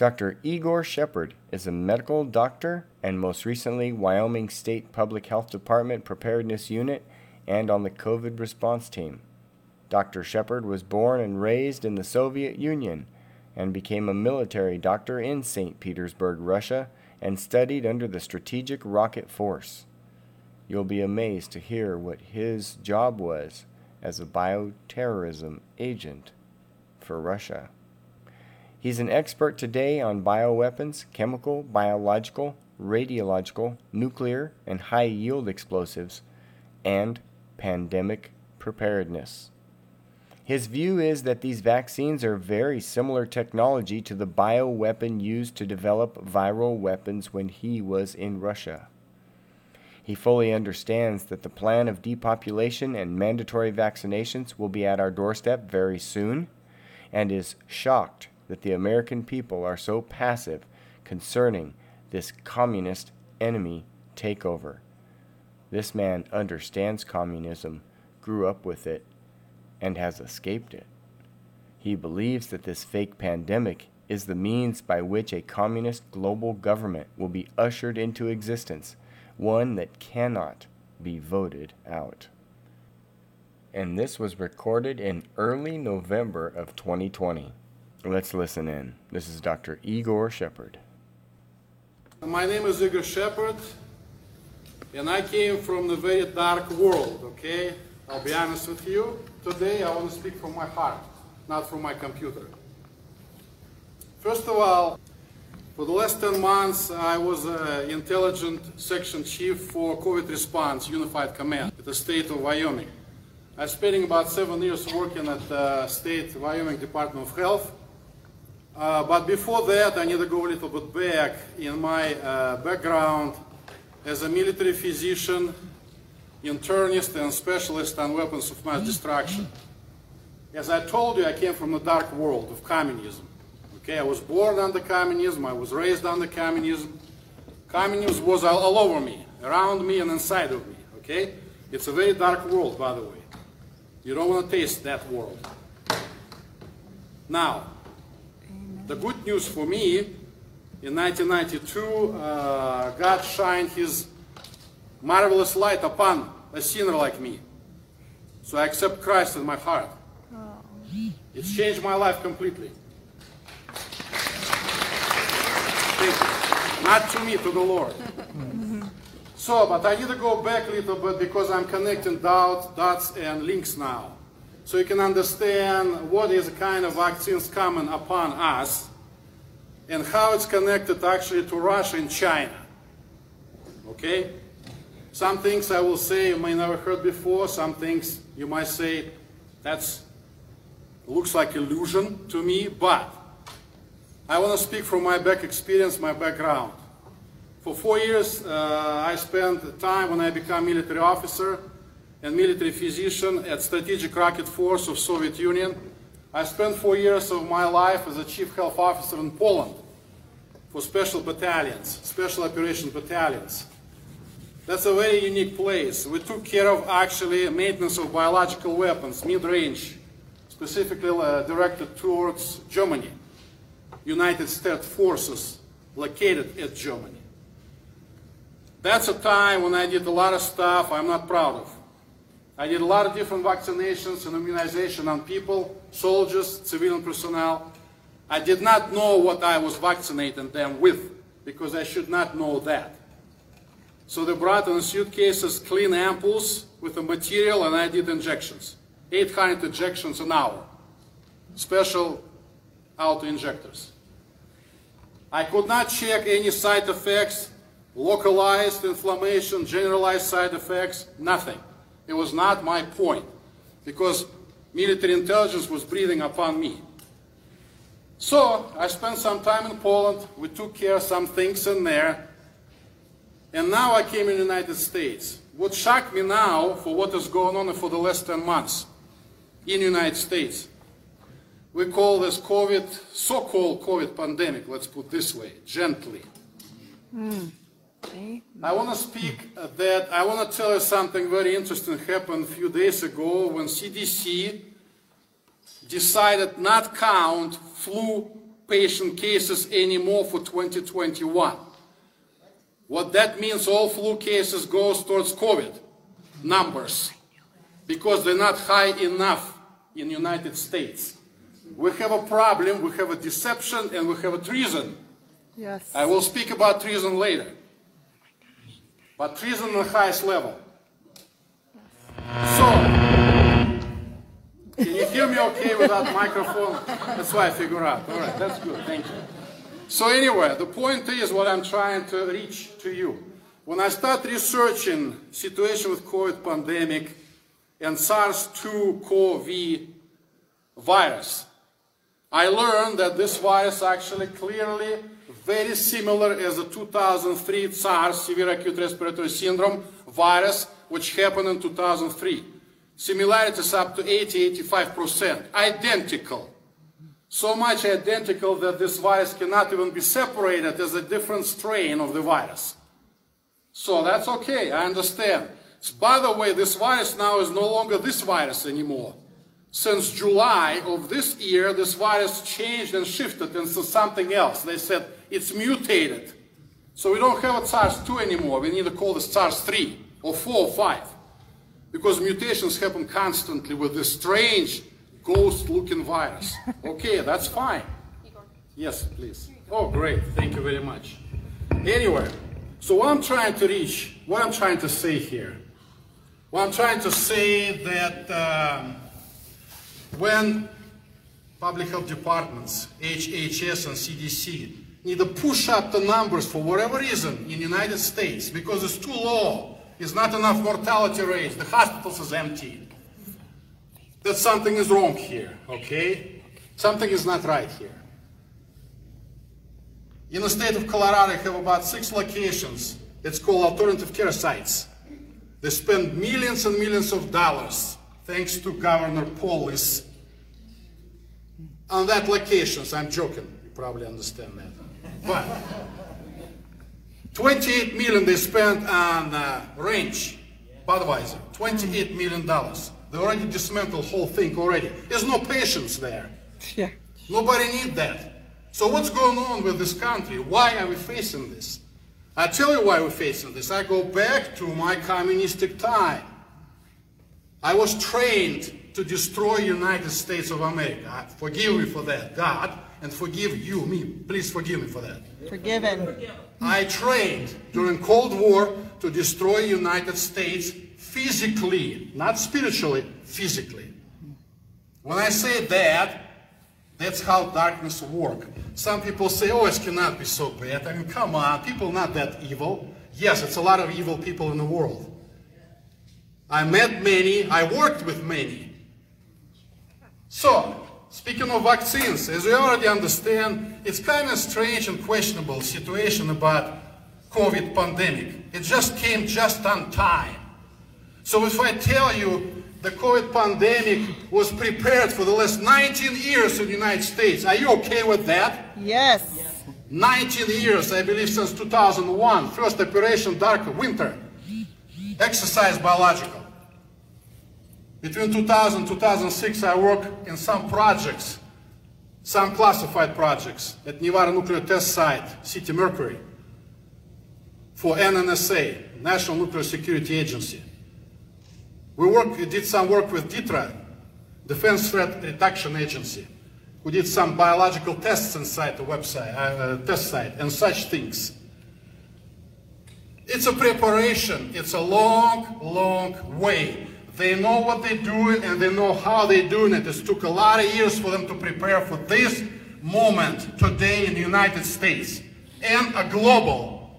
Dr. Igor Shepard is a medical doctor and most recently Wyoming State Public Health Department Preparedness Unit and on the COVID response team. Dr. Shepard was born and raised in the Soviet Union and became a military doctor in St. Petersburg, Russia, and studied under the Strategic Rocket Force. You'll be amazed to hear what his job was as a bioterrorism agent for Russia. He's an expert today on bioweapons, chemical, biological, radiological, nuclear, and high yield explosives, and pandemic preparedness. His view is that these vaccines are very similar technology to the bioweapon used to develop viral weapons when he was in Russia. He fully understands that the plan of depopulation and mandatory vaccinations will be at our doorstep very soon and is shocked that the American people are so passive concerning this communist enemy takeover. This man understands communism, grew up with it, and has escaped it. He believes that this fake pandemic is the means by which a communist global government will be ushered into existence, one that cannot be voted out. And this was recorded in early November of 2020. Let's listen in. This is Dr. Igor Shepard. My name is Igor Shepard, and I came from the very dark world, okay? I'll be honest with you. Today I want to speak from my heart, not from my computer. First of all, for the last 10 months, I was an intelligent section chief for COVID response, Unified Command, at the state of Wyoming. I'm spending about seven years working at the state Wyoming Department of Health, uh, but before that, I need to go a little bit back in my uh, background as a military physician, internist, and specialist on weapons of mass destruction. As I told you, I came from the dark world of communism. Okay, I was born under communism, I was raised under communism. Communism was all, all over me, around me and inside of me. Okay? It's a very dark world, by the way. You don't want to taste that world. Now, the good news for me, in 1992, uh, God shined His marvelous light upon a sinner like me. So I accept Christ in my heart. It's changed my life completely. Not to me, to the Lord. so, but I need to go back a little bit because I'm connecting dots, dots and links now so you can understand what is kind of vaccines coming upon us and how it's connected actually to Russia and China. Okay? Some things I will say you may never heard before, some things you might say that's looks like illusion to me, but I want to speak from my back experience, my background. For four years, uh, I spent time when I became military officer and military physician at Strategic Rocket Force of Soviet Union. I spent four years of my life as a chief health officer in Poland for special battalions, special operation battalions. That's a very unique place. We took care of actually maintenance of biological weapons, mid-range, specifically uh, directed towards Germany, United States forces located at Germany. That's a time when I did a lot of stuff I'm not proud of. I did a lot of different vaccinations and immunization on people, soldiers, civilian personnel. I did not know what I was vaccinating them with because I should not know that. So they brought in suitcases clean ampoules with the material and I did injections. 800 injections an hour. Special auto-injectors. I could not check any side effects, localized inflammation, generalized side effects, nothing. It was not my point because military intelligence was breathing upon me. So I spent some time in Poland. We took care of some things in there. And now I came in the United States. What shocked me now for what is going on for the last 10 months in the United States, we call this COVID, so-called COVID pandemic, let's put this way, gently. Hmm. I want to speak that, I want to tell you something very interesting happened a few days ago when CDC decided not count flu patient cases anymore for 2021. What that means, all flu cases goes towards COVID numbers because they're not high enough in the United States. We have a problem, we have a deception, and we have a treason. Yes. I will speak about treason later. But treason on the highest level. So, can you hear me okay without microphone? That's why I figure out. All right, that's good. Thank you. So anyway, the point is what I'm trying to reach to you. When I start researching situation with COVID pandemic and SARS-2-CoV virus, I learned that this virus actually clearly very similar as the 2003 SARS, severe acute respiratory syndrome virus, which happened in 2003. Similarities up to 80-85%, identical. So much identical that this virus cannot even be separated as a different strain of the virus. So that's okay, I understand. By the way, this virus now is no longer this virus anymore. Since July of this year, this virus changed and shifted into something else. They said it's mutated. So we don't have a SARS-2 anymore. We need to call this SARS-3 or 4 or 5. Because mutations happen constantly with this strange ghost-looking virus. Okay, that's fine. Yes, please. Oh, great. Thank you very much. Anyway, so what I'm trying to reach, what I'm trying to say here, what I'm trying to say that um, when public health departments, HHS and CDC, need to push up the numbers for whatever reason in the United States because it's too low, it's not enough mortality rates, the hospitals is empty. That something is wrong here, okay? Something is not right here. In the state of Colorado, I have about six locations. It's called alternative care sites. They spend millions and millions of dollars, thanks to Governor Polis, on that locations. I'm joking. You probably understand that. But 28 million they spent on uh, range, Budweiser. 28 million dollars. They already dismantled whole thing already. There's no patience there. Yeah. Nobody need that. So what's going on with this country? Why are we facing this? I tell you why we're facing this. I go back to my communistic time. I was trained to destroy United States of America. Forgive me for that, God, and forgive you, me. Please forgive me for that. Forgiven. I trained during Cold War to destroy United States physically, not spiritually, physically. When I say that, that's how darkness works. Some people say, oh, it cannot be so bad. I mean, come on, people not that evil. Yes, it's a lot of evil people in the world. I met many, I worked with many. So, speaking of vaccines, as we already understand, it's kind of strange and questionable situation about COVID pandemic. It just came just on time. So if I tell you the COVID pandemic was prepared for the last 19 years in the United States, are you okay with that? Yes. 19 years, I believe, since 2001, first Operation Dark Winter, exercise biological. Between 2000 and 2006, I worked in some projects, some classified projects at Nevada Nuclear Test Site, City Mercury, for NNSA, National Nuclear Security Agency. We, work, did some work with DTRA, Defense Threat Reduction Agency, who did some biological tests inside the website, uh, test site, and such things. It's a preparation. It's a long, long way. They know what they're doing and they know how they're doing it. It took a lot of years for them to prepare for this moment today in the United States and a global.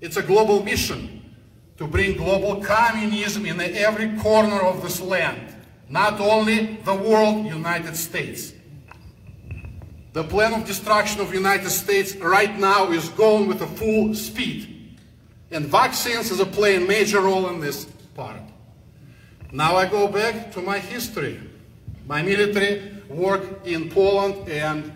It's a global mission to bring global communism in every corner of this land, not only the world, United States. The plan of destruction of United States right now is going with a full speed. And vaccines is a playing major role in this part. Now I go back to my history. My military work in Poland and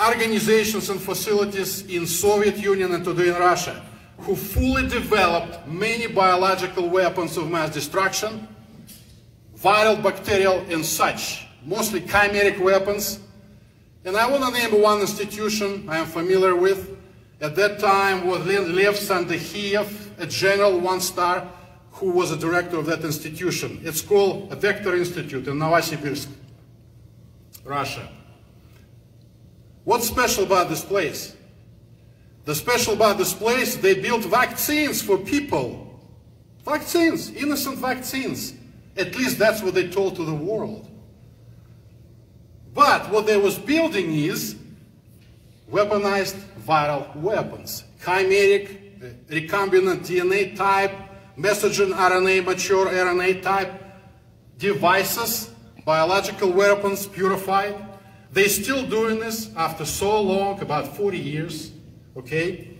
organizations and facilities in Soviet Union and today in Russia who fully developed many biological weapons of mass destruction, viral, bacterial, and such, mostly chimeric weapons. And I want to name one institution I am familiar with. At that time was Lev Sandihiev, a general one-star, who was a director of that institution. It's called a Vector Institute in Novosibirsk, Russia. What's special about this place? The special about this place, they built vaccines for people. Vaccines, innocent vaccines. At least that's what they told to the world. But what they was building is weaponized viral weapons, chimeric, eh, recombinant DNA type, messenger RNA, mature RNA type devices, biological weapons purified. They're still doing this after so long, about 40 years, okay?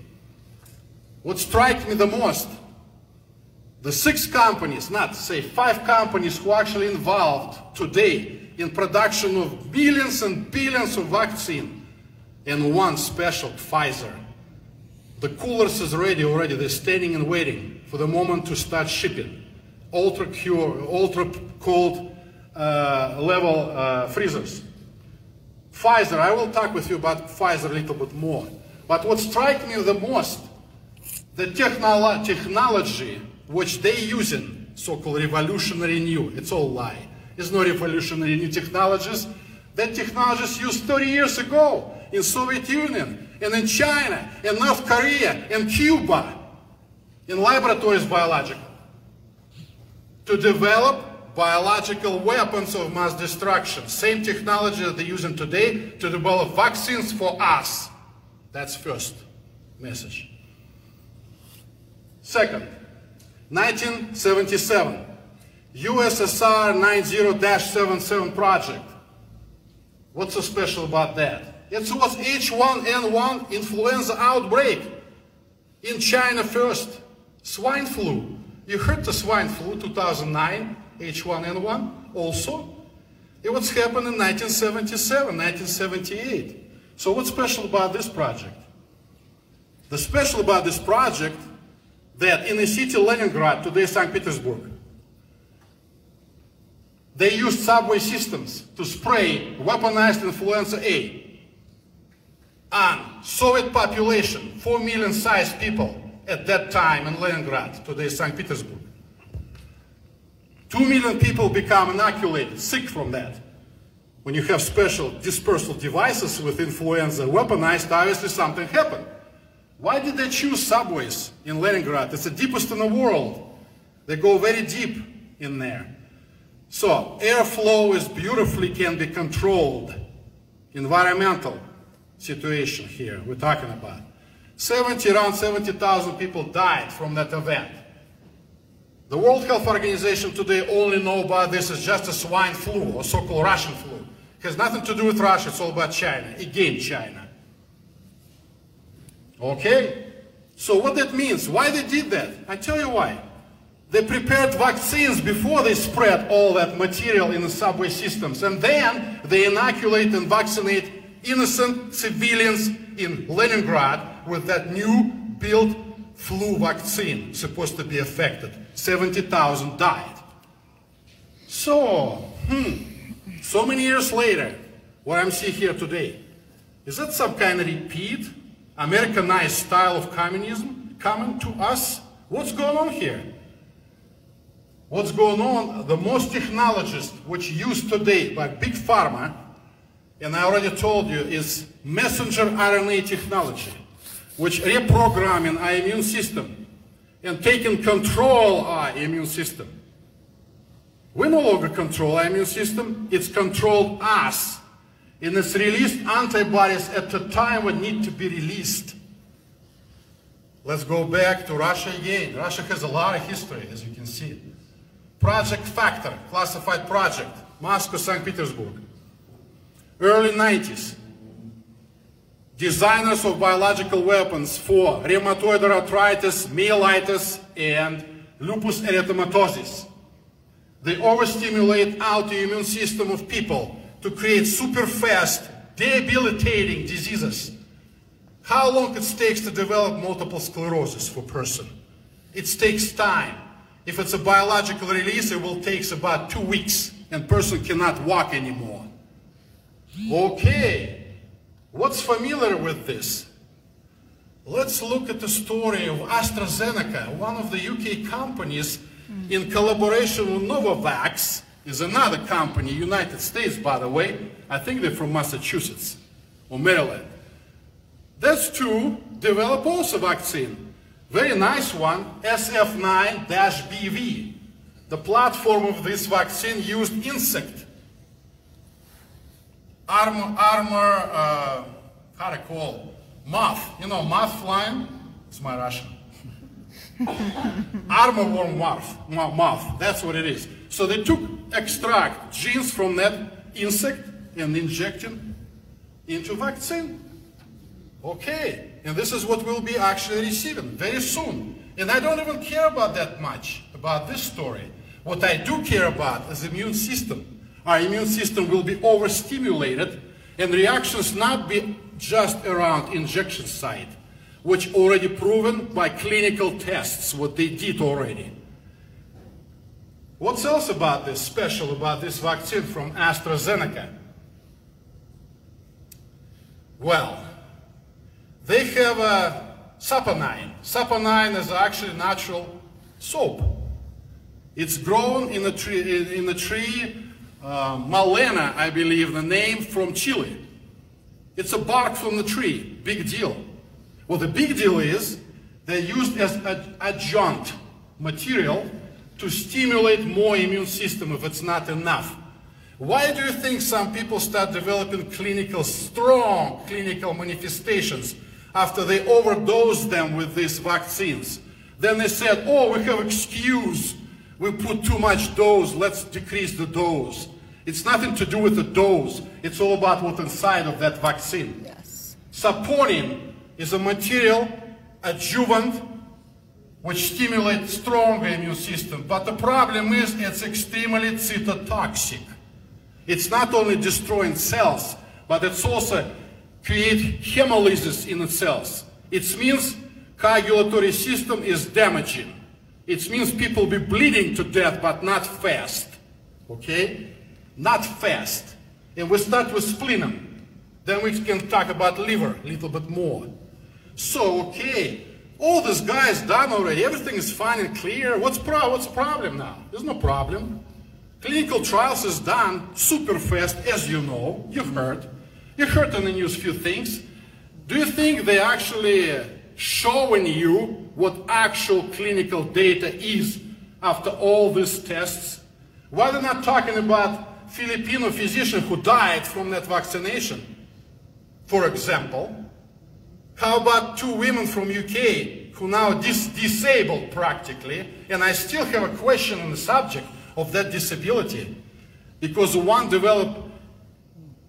What strikes me the most, the six companies, not say five companies who are actually involved today in production of billions and billions of vaccine, and one special, Pfizer. The coolers is ready already, they're standing and waiting for the moment to start shipping. Ultra cure, ultra cold uh, level uh, freezers. Pfizer, I will talk with you about Pfizer a little bit more. But what strikes me the most, the technolo technology which they using, so-called revolutionary new, it's all lie. It's not revolutionary new technologies. That technologies used 30 years ago in Soviet Union and in China in North Korea in Cuba in laboratories biological to develop biological weapons of mass destruction. Same technology that they're using today to develop vaccines for us. That's first message. Second, 1977, USSR 90-77 project. What's so special about that? It was H1N1 influenza outbreak in China first. Swine flu. You heard the swine flu 2009, H1N1 also. It was happened in 1977, 1978. So what's special about this project? The special about this project that in the city Leningrad, today St. Petersburg, they used subway systems to spray weaponized influenza A on Soviet population, 4 million sized people at that time in Leningrad, today St. Petersburg. 2 million people become inoculated, sick from that. When you have special dispersal devices with influenza weaponized, obviously something happened. Why did they choose subways in Leningrad? It's the deepest in the world. They go very deep in there. So airflow is beautifully can be controlled. Environmental situation here we're talking about. 70, around 70,000 people died from that event. The World Health Organization today only know about this as just a swine flu or so-called Russian flu. It has nothing to do with Russia, it's all about China, again China. Okay? So what that means, why they did that? I tell you why. They prepared vaccines before they spread all that material in the subway systems. And then they inoculate and vaccinate innocent civilians in Leningrad with that new built flu vaccine supposed to be affected. 70,000 died. So, hmm, so many years later, what I'm seeing here today, is that some kind of repeat, Americanized style of communism coming to us? What's going on here? What's going on? The most technologies which used today by big pharma, and I already told you, is messenger RNA technology, which reprogramming our immune system and taking control our immune system. We no longer control our immune system, it's controlled us. And it's released antibodies at the time when need to be released. Let's go back to Russia again. Russia has a lot of history, as you can see. Project Factor, classified project, Moscow, St. Petersburg. Early 90s. designers of biological weapons for rheumatoid arthritis, myelitis, and lupus erythematosus. They overstimulate autoimmune system of people to create super fast, debilitating diseases. How long it takes to develop multiple sclerosis for person? It takes time. If it's a biological release, it will take about two weeks and person cannot walk anymore. Okay, what's familiar with this? Let's look at the story of AstraZeneca, one of the UK companies in collaboration with Novavax, is another company, United States by the way, I think they're from Massachusetts or Maryland. That's two develop also vaccine. Very nice one, SF9-BV. The platform of this vaccine used insect armor, armor uh, how to call moth. You know, moth flying. It's my Russian. armor worm moth, moth. That's what it is. So they took extract genes from that insect and injecting into vaccine. Okay, and this is what we'll be actually receiving very soon. And I don't even care about that much, about this story. What I do care about is the immune system. Our immune system will be overstimulated and reactions not be just around injection site, which already proven by clinical tests what they did already. What's else about this special about this vaccine from AstraZeneca? Well, they have a saponine. Saponine is actually natural soap. It's grown in a tree, in a tree uh, Malena, I believe, the name from Chile. It's a bark from the tree, big deal. Well, the big deal is they're used as an adjunct material to stimulate more immune system if it's not enough. Why do you think some people start developing clinical, strong clinical manifestations after they overdose them with these vaccines? Then they said, oh, we have excuse. We put too much dose, let's decrease the dose. It's nothing to do with the dose. It's all about what's inside of that vaccine. Yes. Saponin is a material adjuvant which stimulates stronger immune system. But the problem is it's extremely cytotoxic. It's not only destroying cells, but it's also create hemolysis in the cells. It means coagulatory system is damaging. It means people be bleeding to death, but not fast. Okay? Not fast. And we start with splenum. Then we can talk about liver a little bit more. So, okay, all this guy is done already. Everything is fine and clear. What's, pro what's the problem now? There's no problem. Clinical trials is done super fast, as you know. You've heard. You heard on the news a few things. Do you think they actually showing you what actual clinical data is after all these tests? Why they're not talking about Filipino physician who died from that vaccination, for example? How about two women from UK who now dis disabled practically? And I still have a question on the subject of that disability because one developed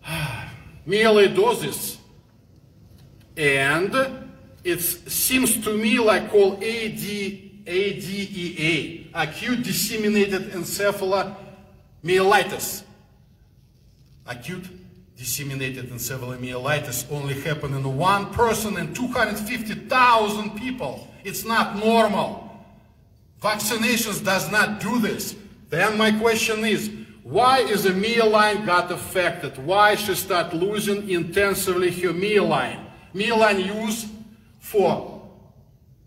myelidosis and it seems to me like called AD, ADEA, acute disseminated encephalomyelitis. Acute disseminated encephalomyelitis only happen in one person in 250,000 people. It's not normal. Vaccinations does not do this. Then my question is, why is a myeline got affected? Why she start losing intensively her myeline? Myeline used for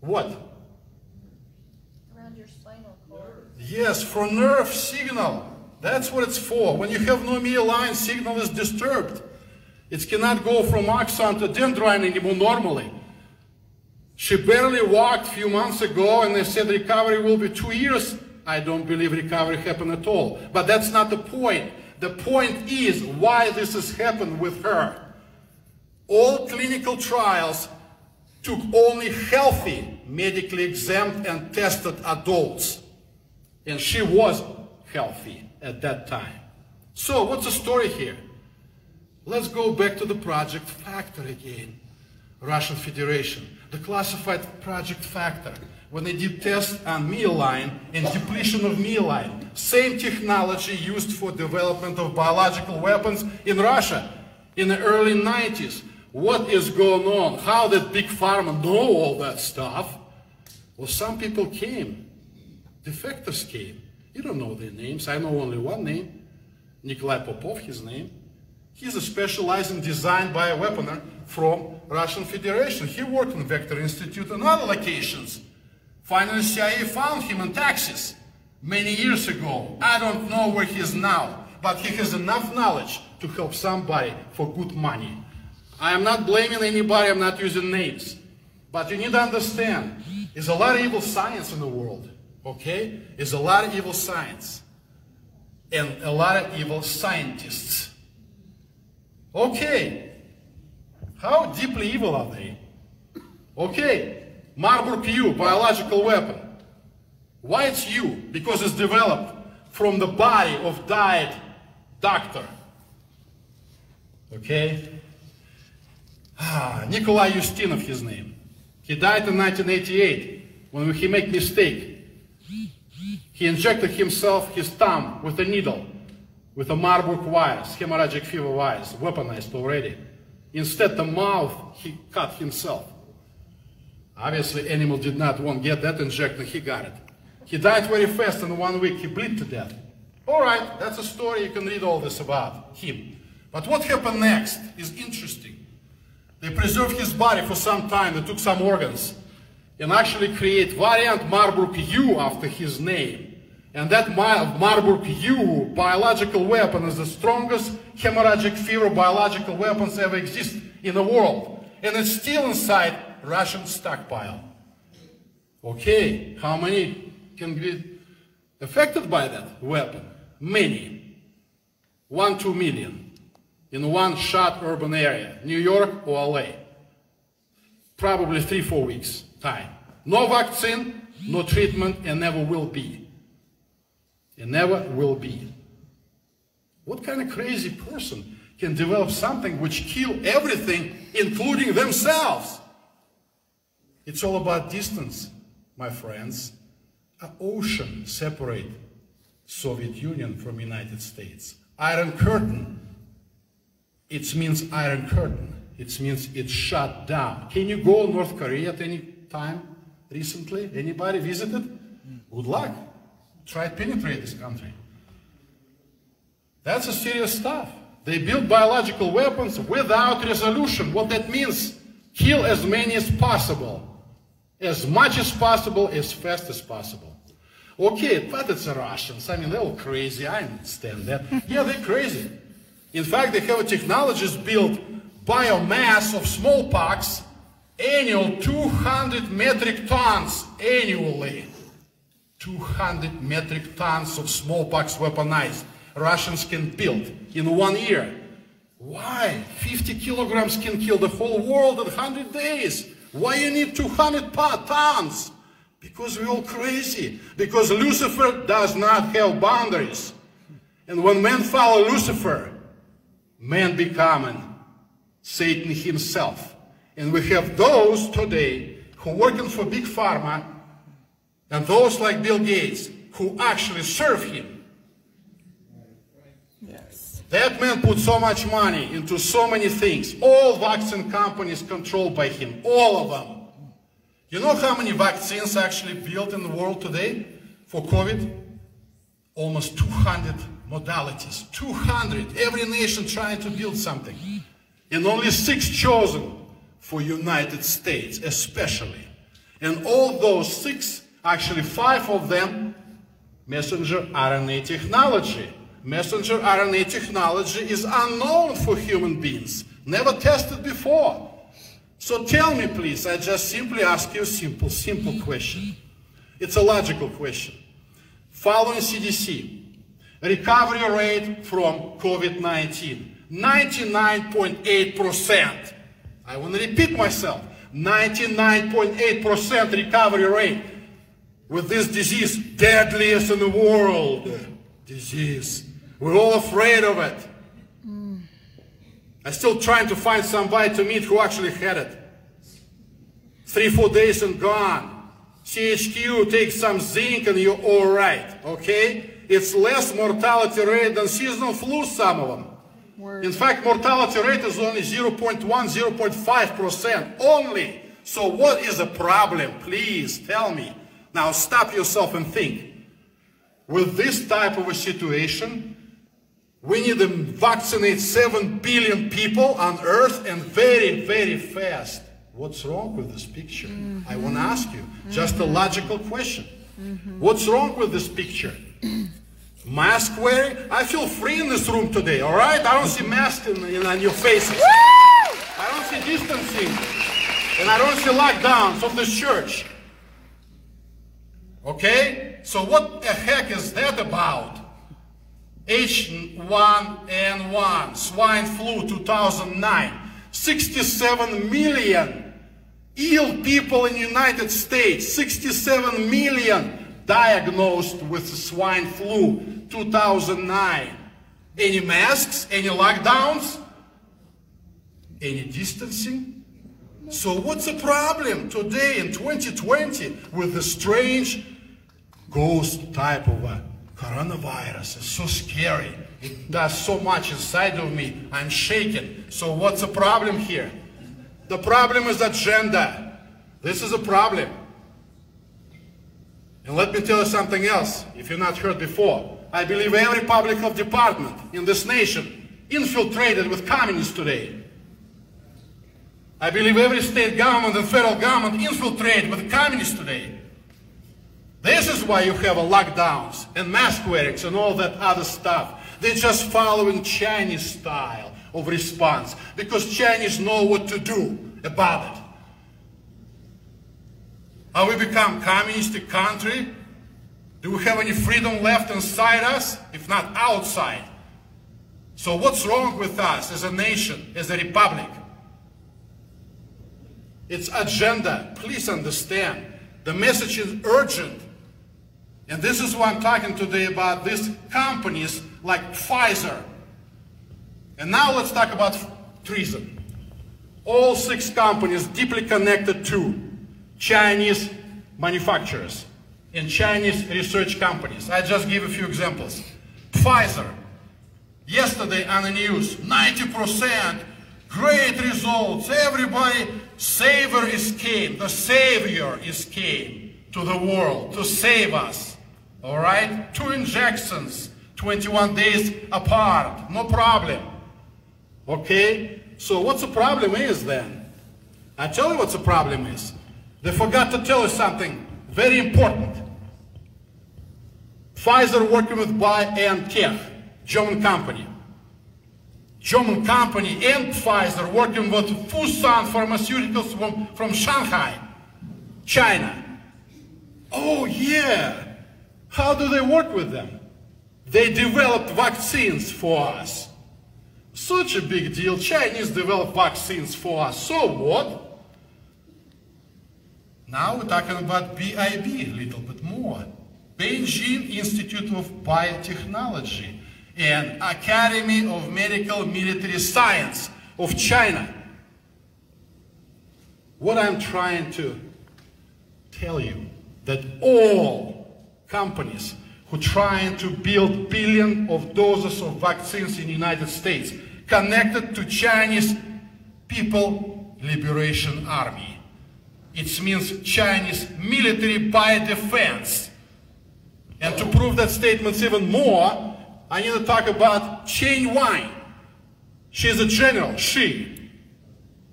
what? Around your spinal cord. Yes, for nerve signal. That's what it's for. When you have no myeline, line signal is disturbed. It cannot go from axon to dendrite anymore normally. She barely walked a few months ago and they said recovery will be two years. I don't believe recovery happened at all. But that's not the point. The point is why this has happened with her. All clinical trials took only healthy, medically exempt and tested adults. And she was healthy at that time. So what's the story here? Let's go back to the project factor again. Russian Federation. The classified project factor, when they did tests on myelin and depletion of myelin, same technology used for development of biological weapons in Russia in the early 90s. What is going on? How did Big Pharma know all that stuff? Well, some people came. Defectors came. You don't know their names. I know only one name. Nikolai Popov, his name. He's a specialized in design bioweaponer from Russian Federation. He worked in Vector Institute and other locations. Finally, CIA found him in Texas many years ago. I don't know where he is now, but he has enough knowledge to help somebody for good money. I am not blaming anybody, I'm not using names. But you need to understand, there's a lot of evil science in the world, okay? There's a lot of evil science and a lot of evil scientists. Okay, how deeply evil are they? Okay, Marburg U, biological weapon. Why it's U? Because it's developed from the body of died doctor. Okay? Ah, Nikolai Ustinov, his name. He died in 1988 when he made mistake. He injected himself, his thumb, with a needle, with a Marburg virus, hemorrhagic fever virus, weaponized already. Instead, the mouth, he cut himself. Obviously, animal did not want to get that injection, he got it. He died very fast in one week, he bled to death. All right, that's a story, you can read all this about him. But what happened next is interesting. They preserved his body for some time, they took some organs, and actually create variant Marburg U after his name. And that Marburg U biological weapon is the strongest hemorrhagic fever biological weapons ever exist in the world. And it's still inside Russian stockpile. Okay, how many can be affected by that weapon? Many. One, two million in one shot urban area, New York or LA. Probably three, four weeks time. No vaccine, no treatment, and never will be. And never will be. What kind of crazy person can develop something which kill everything, including themselves? It's all about distance, my friends. An ocean separate Soviet Union from United States. Iron Curtain it means Iron Curtain. It means it's shut down. Can you go North Korea at any time recently? Anybody visited? Good luck. Try to penetrate this country. That's a serious stuff. They build biological weapons without resolution. What that means, kill as many as possible. As much as possible, as fast as possible. Okay, but it's the Russians. I mean, they're all crazy. I understand that. yeah, they're crazy. In fact, they have technologies built biomass of smallpox annual 200 metric tons annually. 200 metric tons of smallpox weaponized Russians can build in one year. Why? 50 kilograms can kill the whole world in 100 days. Why you need 200 tons? Because we're all crazy. Because Lucifer does not have boundaries. And when men follow Lucifer, man becoming Satan himself. And we have those today who working for Big Pharma and those like Bill Gates who actually serve him. Yes. That man put so much money into so many things. All vaccine companies controlled by him. All of them. You know how many vaccines actually built in the world today for COVID? Almost 200 modalities. 200. Every nation trying to build something. And only six chosen for United States, especially. And all those six, actually five of them, messenger RNA technology. Messenger RNA technology is unknown for human beings, never tested before. So tell me, please, I just simply ask you a simple, simple question. It's a logical question. Following CDC, recovery rate from COVID-19, 99.8%. I want to repeat myself, 99.8% recovery rate with this disease, deadliest in the world disease. We're all afraid of it. Mm. I'm still trying to find somebody to meet who actually had it. Three, four days and gone. CHQ, take some zinc and you're all right, okay? It's less mortality rate than seasonal flu, some of them. Word. In fact, mortality rate is only 0.1, 0.5% only. So what is the problem? Please tell me. Now stop yourself and think. With this type of a situation, we need to vaccinate 7 billion people on earth and very, very fast. What's wrong with this picture? I want to mm-hmm. ask you just a mm-hmm. logical question. Mm-hmm. What's wrong with this picture? Mask wearing? I feel free in this room today, all right? I don't see masks in, in, on your faces. I don't see distancing. And I don't see lockdowns of this church. Okay? So what the heck is that about? H1N1, swine flu 2009. 67 million ill people in the United States. 67 million diagnosed with swine flu 2009. Any masks? Any lockdowns? Any distancing? So what's the problem today in 2020 with the strange ghost type of a coronavirus? It's so scary. It does so much inside of me. I'm shaking. So what's the problem here? The problem is agenda. This is a problem. And let me tell you something else, if you've not heard before. I believe every public health department in this nation infiltrated with communists today. I believe every state government and federal government infiltrated with communists today. This is why you have lockdowns and mask wearings and all that other stuff. They're just following Chinese style of response because Chinese know what to do about it. Are we become communistic country? Do we have any freedom left inside us, if not outside? So what's wrong with us as a nation, as a republic? It's agenda. Please understand. The message is urgent. And this is why I'm talking today about these companies like Pfizer. And now let's talk about treason. All six companies deeply connected to Chinese manufacturers and Chinese research companies. I just give a few examples. Pfizer, yesterday on the news, 90% great results. Everybody, Savior is came. The Savior is came to the world to save us. All right? Two injections, 21 days apart. No problem. Okay? So what's the problem is then? I tell you what's the problem is. They forgot to tell you something very important. Pfizer working with BioNTech, German company. German company and Pfizer working with Fosun Pharmaceuticals from, from Shanghai, China. Oh yeah. How do they work with them? They developed vaccines for us. Such a big deal. Chinese develop vaccines for us. So what? Now we're talking about BIB a little bit more. Beijing Institute of Biotechnology and Academy of Medical Military Science of China. What I'm trying to tell you that all companies who trying to build billion of doses of vaccines in the United States connected to Chinese People Liberation Army. It means Chinese military by defense. And to prove that statement even more, I need to talk about Chen Wang. She's a general, she.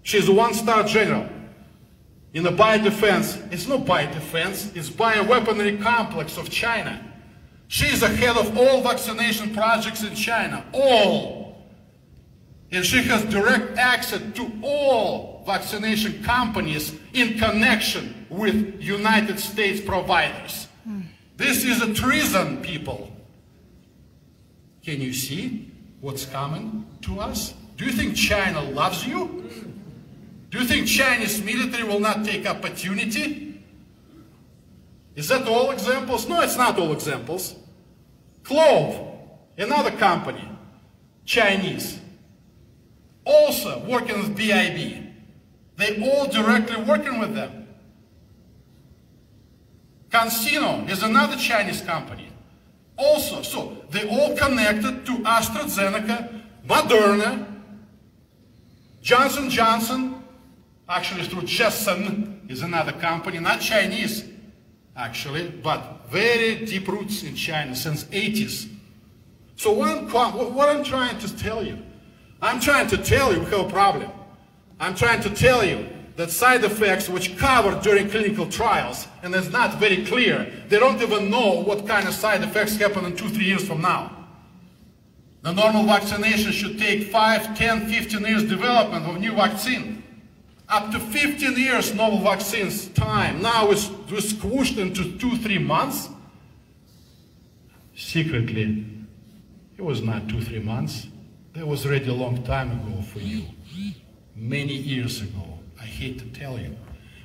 She's a one-star general. In the biodefense, it's not biodefense, it's bioweaponry complex of China. She's the head of all vaccination projects in China, all. And she has direct access to all vaccination companies in connection with United States providers. Hmm. This is a treason, people. Can you see what's coming to us? Do you think China loves you? Hmm. Do you think Chinese military will not take opportunity? Is that all examples? No, it's not all examples. Clove, another company, Chinese, also working with BIB. They all directly working with them. CanSino is another Chinese company. Also, so they all connected to AstraZeneca, Moderna, Johnson Johnson, actually through Janssen is another company, not Chinese, actually, but very deep roots in China since 80s. So what I'm, what I'm trying to tell you, I'm trying to tell you we have a problem. I'm trying to tell you that side effects which covered during clinical trials, and it's not very clear, they don't even know what kind of side effects happen in two, three years from now. The normal vaccination should take 5, 10, 15 years development of new vaccine. Up to 15 years novel vaccines time. Now it's, it's squished into two, three months. Secretly, it was not two, three months. That was already a long time ago for you. Many years ago. I hate to tell you.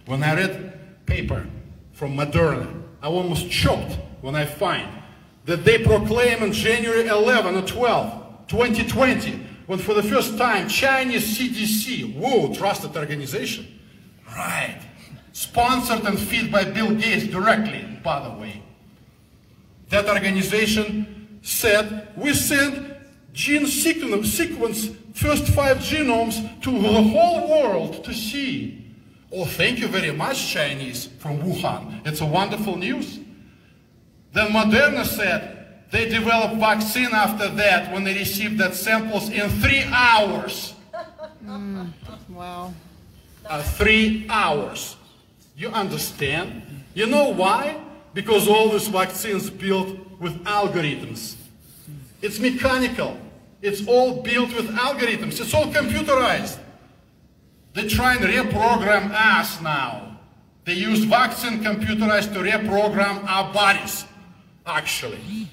When I read paper from Moderna, I almost choked when I find that they proclaim on January 11 or 12, 2020, when for the first time Chinese CDC, whoa, trusted organization, right, sponsored and fed by Bill Gates directly, by the way. That organization said, we send gene sequence, first five genomes to the whole world to see. Oh, thank you very much, Chinese from Wuhan. It's a wonderful news. Then Moderna said they developed vaccine after that when they received that samples in three hours. Mm, wow. Uh, three hours. You understand? You know why? Because all these vaccines built with algorithms. It's mechanical. It's all built with algorithms. It's all computerized. They try and reprogram us now. They use vaccine computerized to reprogram our bodies, actually.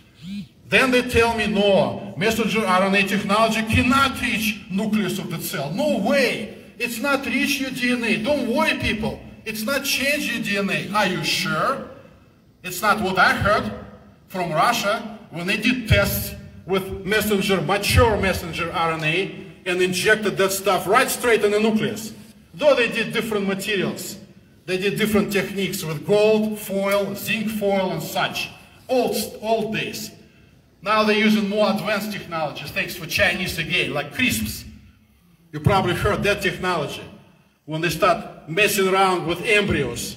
Then they tell me, no, messenger RNA technology cannot reach nucleus of the cell. No way. It's not reach your DNA. Don't worry, people. It's not change your DNA. Are you sure? It's not what I heard from Russia when they did tests with messenger, mature messenger RNA and injected that stuff right straight in the nucleus. Though they did different materials, they did different techniques with gold, foil, zinc foil, and such. Old, old days. Now they're using more advanced technologies, thanks for Chinese again, like CRISPs. You probably heard that technology when they start messing around with embryos.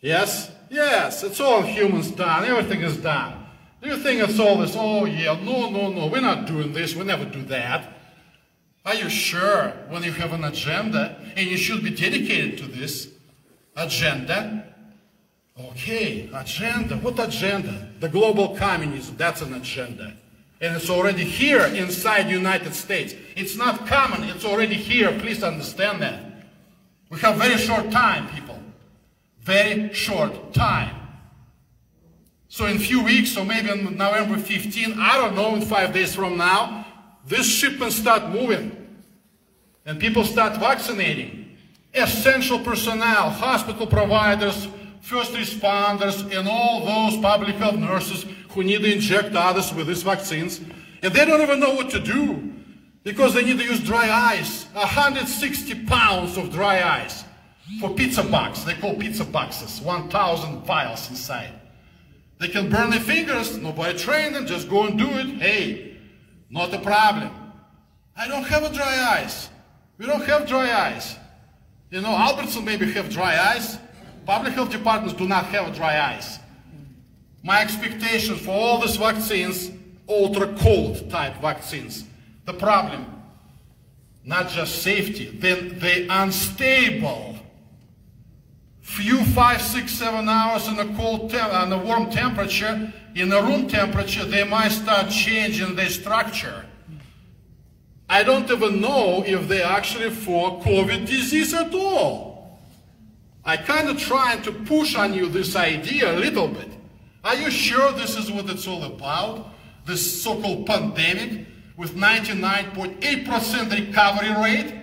Yes? Yes, it's all humans done. Everything is done. Do you think it's all this, oh yeah, no, no, no, we're not doing this, we never do that. Are you sure when you have an agenda and you should be dedicated to this agenda? Okay, agenda. What agenda? The global communism, that's an agenda. And it's already here inside United States. It's not common, it's already here. Please understand that. We have very short time, people. Very short time. So in a few weeks, or maybe on November 15, I don't know, in five days from now, this shipment start moving. And people start vaccinating. Essential personnel, hospital providers, first responders, and all those public health nurses who need to inject others with these vaccines. And they don't even know what to do because they need to use dry ice. 160 pounds of dry ice for pizza box. They call pizza boxes, 1,000 vials inside. They can burn their fingers, nobody trained them, just go and do it. Hey, not a problem. I don't have a dry ice. We don't have dry ice. You know, Albertson maybe have dry ice. Public health departments do not have dry eyes. My expectation for all these vaccines, ultra cold type vaccines, the problem, not just safety, then they unstable few five, six, seven hours in a cold on a warm temperature, in a room temperature, they might start changing their structure. I don't even know if they're actually for COVID disease at all. I kind of trying to push on you this idea a little bit. Are you sure this is what it's all about? This so-called pandemic with 99.8% recovery rate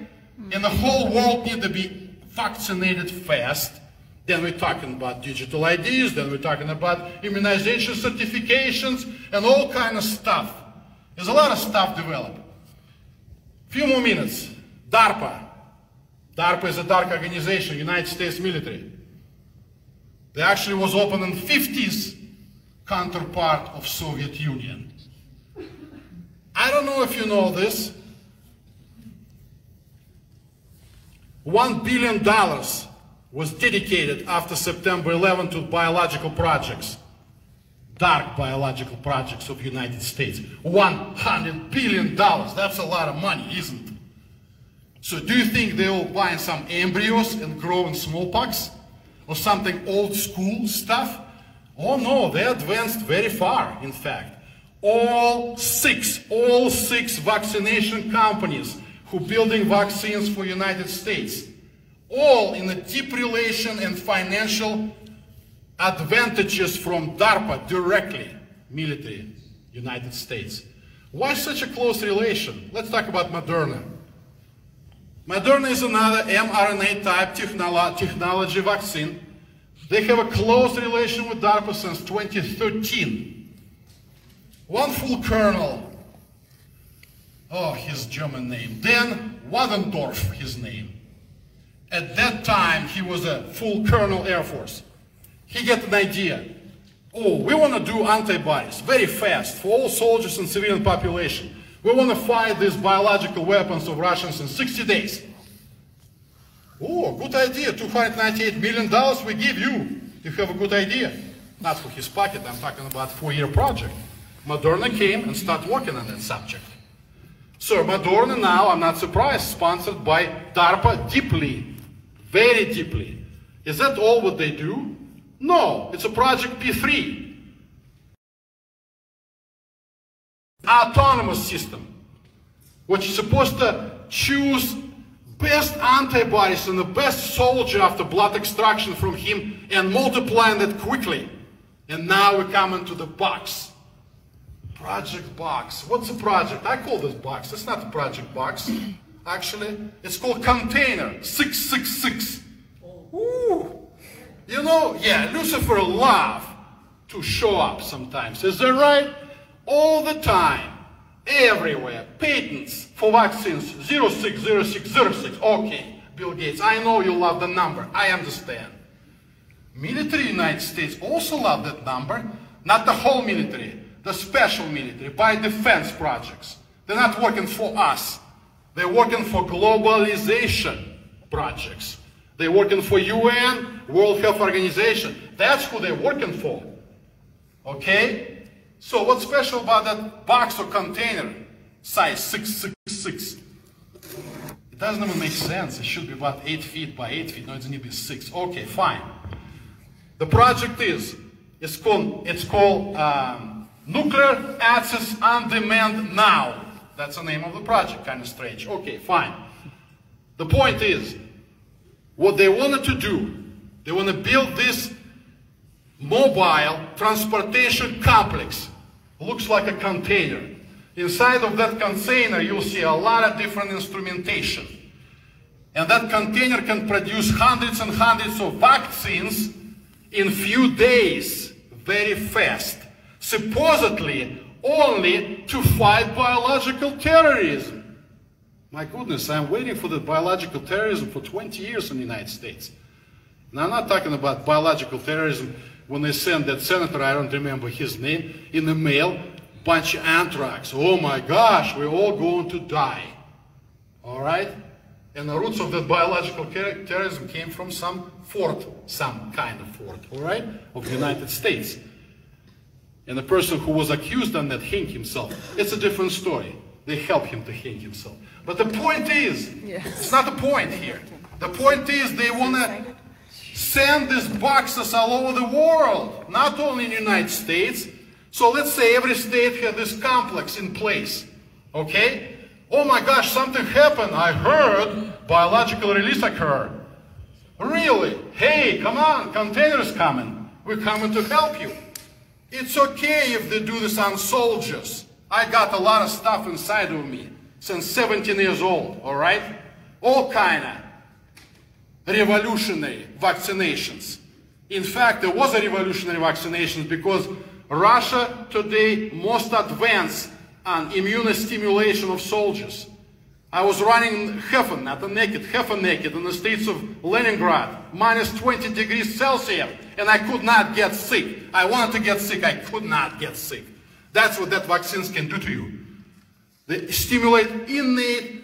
and the whole world need to be vaccinated fast. Then we're talking about digital IDs, then we're talking about immunization certifications and all kind of stuff. There's a lot of stuff developed. Few more minutes. DARPA. DARPA is a dark organization, United States military. They actually was opened in 50s counterpart of Soviet Union. I don't know if you know this. One billion dollars was dedicated after September 11 to biological projects, dark biological projects of United States. 100 billion dollars. That's a lot of money, isn't it? So do you think they will buy some embryos and grow in smallpox? Or something old school stuff? Oh no, they advanced very far, in fact. All six, all six vaccination companies who building vaccines for United States, all in a deep relation and financial advantages from DARPA directly, military, United States. Why such a close relation? Let's talk about Moderna. Moderna is another mRNA type technolo technology vaccine. They have a close relation with DARPA since 2013. One full colonel, oh, his German name, Dan Wattendorf, his name. At that time, he was a full colonel Air Force. He get an idea. Oh, we want to do antibodies very fast for all soldiers and civilian population. We want to fight these biological weapons of Russians in 60 days. Oh, good idea. $298 million we give you. You have a good idea. Not for his pocket, I'm talking about four-year project. Moderna came and started working on that subject. So Moderna now, I'm not surprised, sponsored by DARPA deeply, very deeply. Is that all what they do? No, it's a project P3. Autonomous system, which is supposed to choose best antibodies and the best soldier after blood extraction from him and multiplying that quickly. And now we come into the box. Project box. What's a project? I call this box. It's not a project box. Actually, it's called container 666. Ooh. You know, yeah, Lucifer love to show up sometimes. Is that right? All the time, everywhere, patents for vaccines 060606. Okay, Bill Gates, I know you love the number. I understand. Military United States also love that number. Not the whole military, the special military, by defense projects. They're not working for us. They're working for globalization projects. They're working for UN, World Health Organization. That's who they're working for. Okay? So what's special about that box or container size 666? It doesn't even make sense. It should be about 8 feet by 8 feet. No, it's going to be 6. Okay, fine. The project is, it's called, it's called um, Nucleic Acids on Demand Now. That's the name of the project. Kind of strange. Okay, fine. The point is, what they wanted to do, they want to build this mobile transportation complex. Looks like a container. Inside of that container, you'll see a lot of different instrumentation. And that container can produce hundreds and hundreds of vaccines in few days, very fast. Supposedly only to fight biological terrorism. My goodness, I'm waiting for the biological terrorism for 20 years in the United States. Now, I'm not talking about biological terrorism when they sent that senator, I don't remember his name, in the mail, bunch of anthrax. Oh my gosh, we're all going to die. All right? And the roots of that biological terrorism came from some fort, some kind of fort, all right, of the United States. And the person who was accused on that hanged himself. It's a different story. They helped him to hang himself. But the point is, yes. it's not the point here. The point is they want to send these boxes all over the world, not only in the United States. So let's say every state had this complex in place, okay? Oh my gosh, something happened. I heard biological release occurred. Really? Hey, come on, containers coming. We're coming to help you. It's okay if they do this on soldiers. I got a lot of stuff inside of me since 17 years old, all right? All kind of revolutionary vaccinations. In fact, there was a revolutionary vaccination because Russia today most advanced on immunostimulation of soldiers. I was running half a not naked, half a naked in the streets of Leningrad, minus 20 degrees Celsius, and I could not get sick. I wanted to get sick, I could not get sick. That's what that vaccines can do to you. They stimulate innate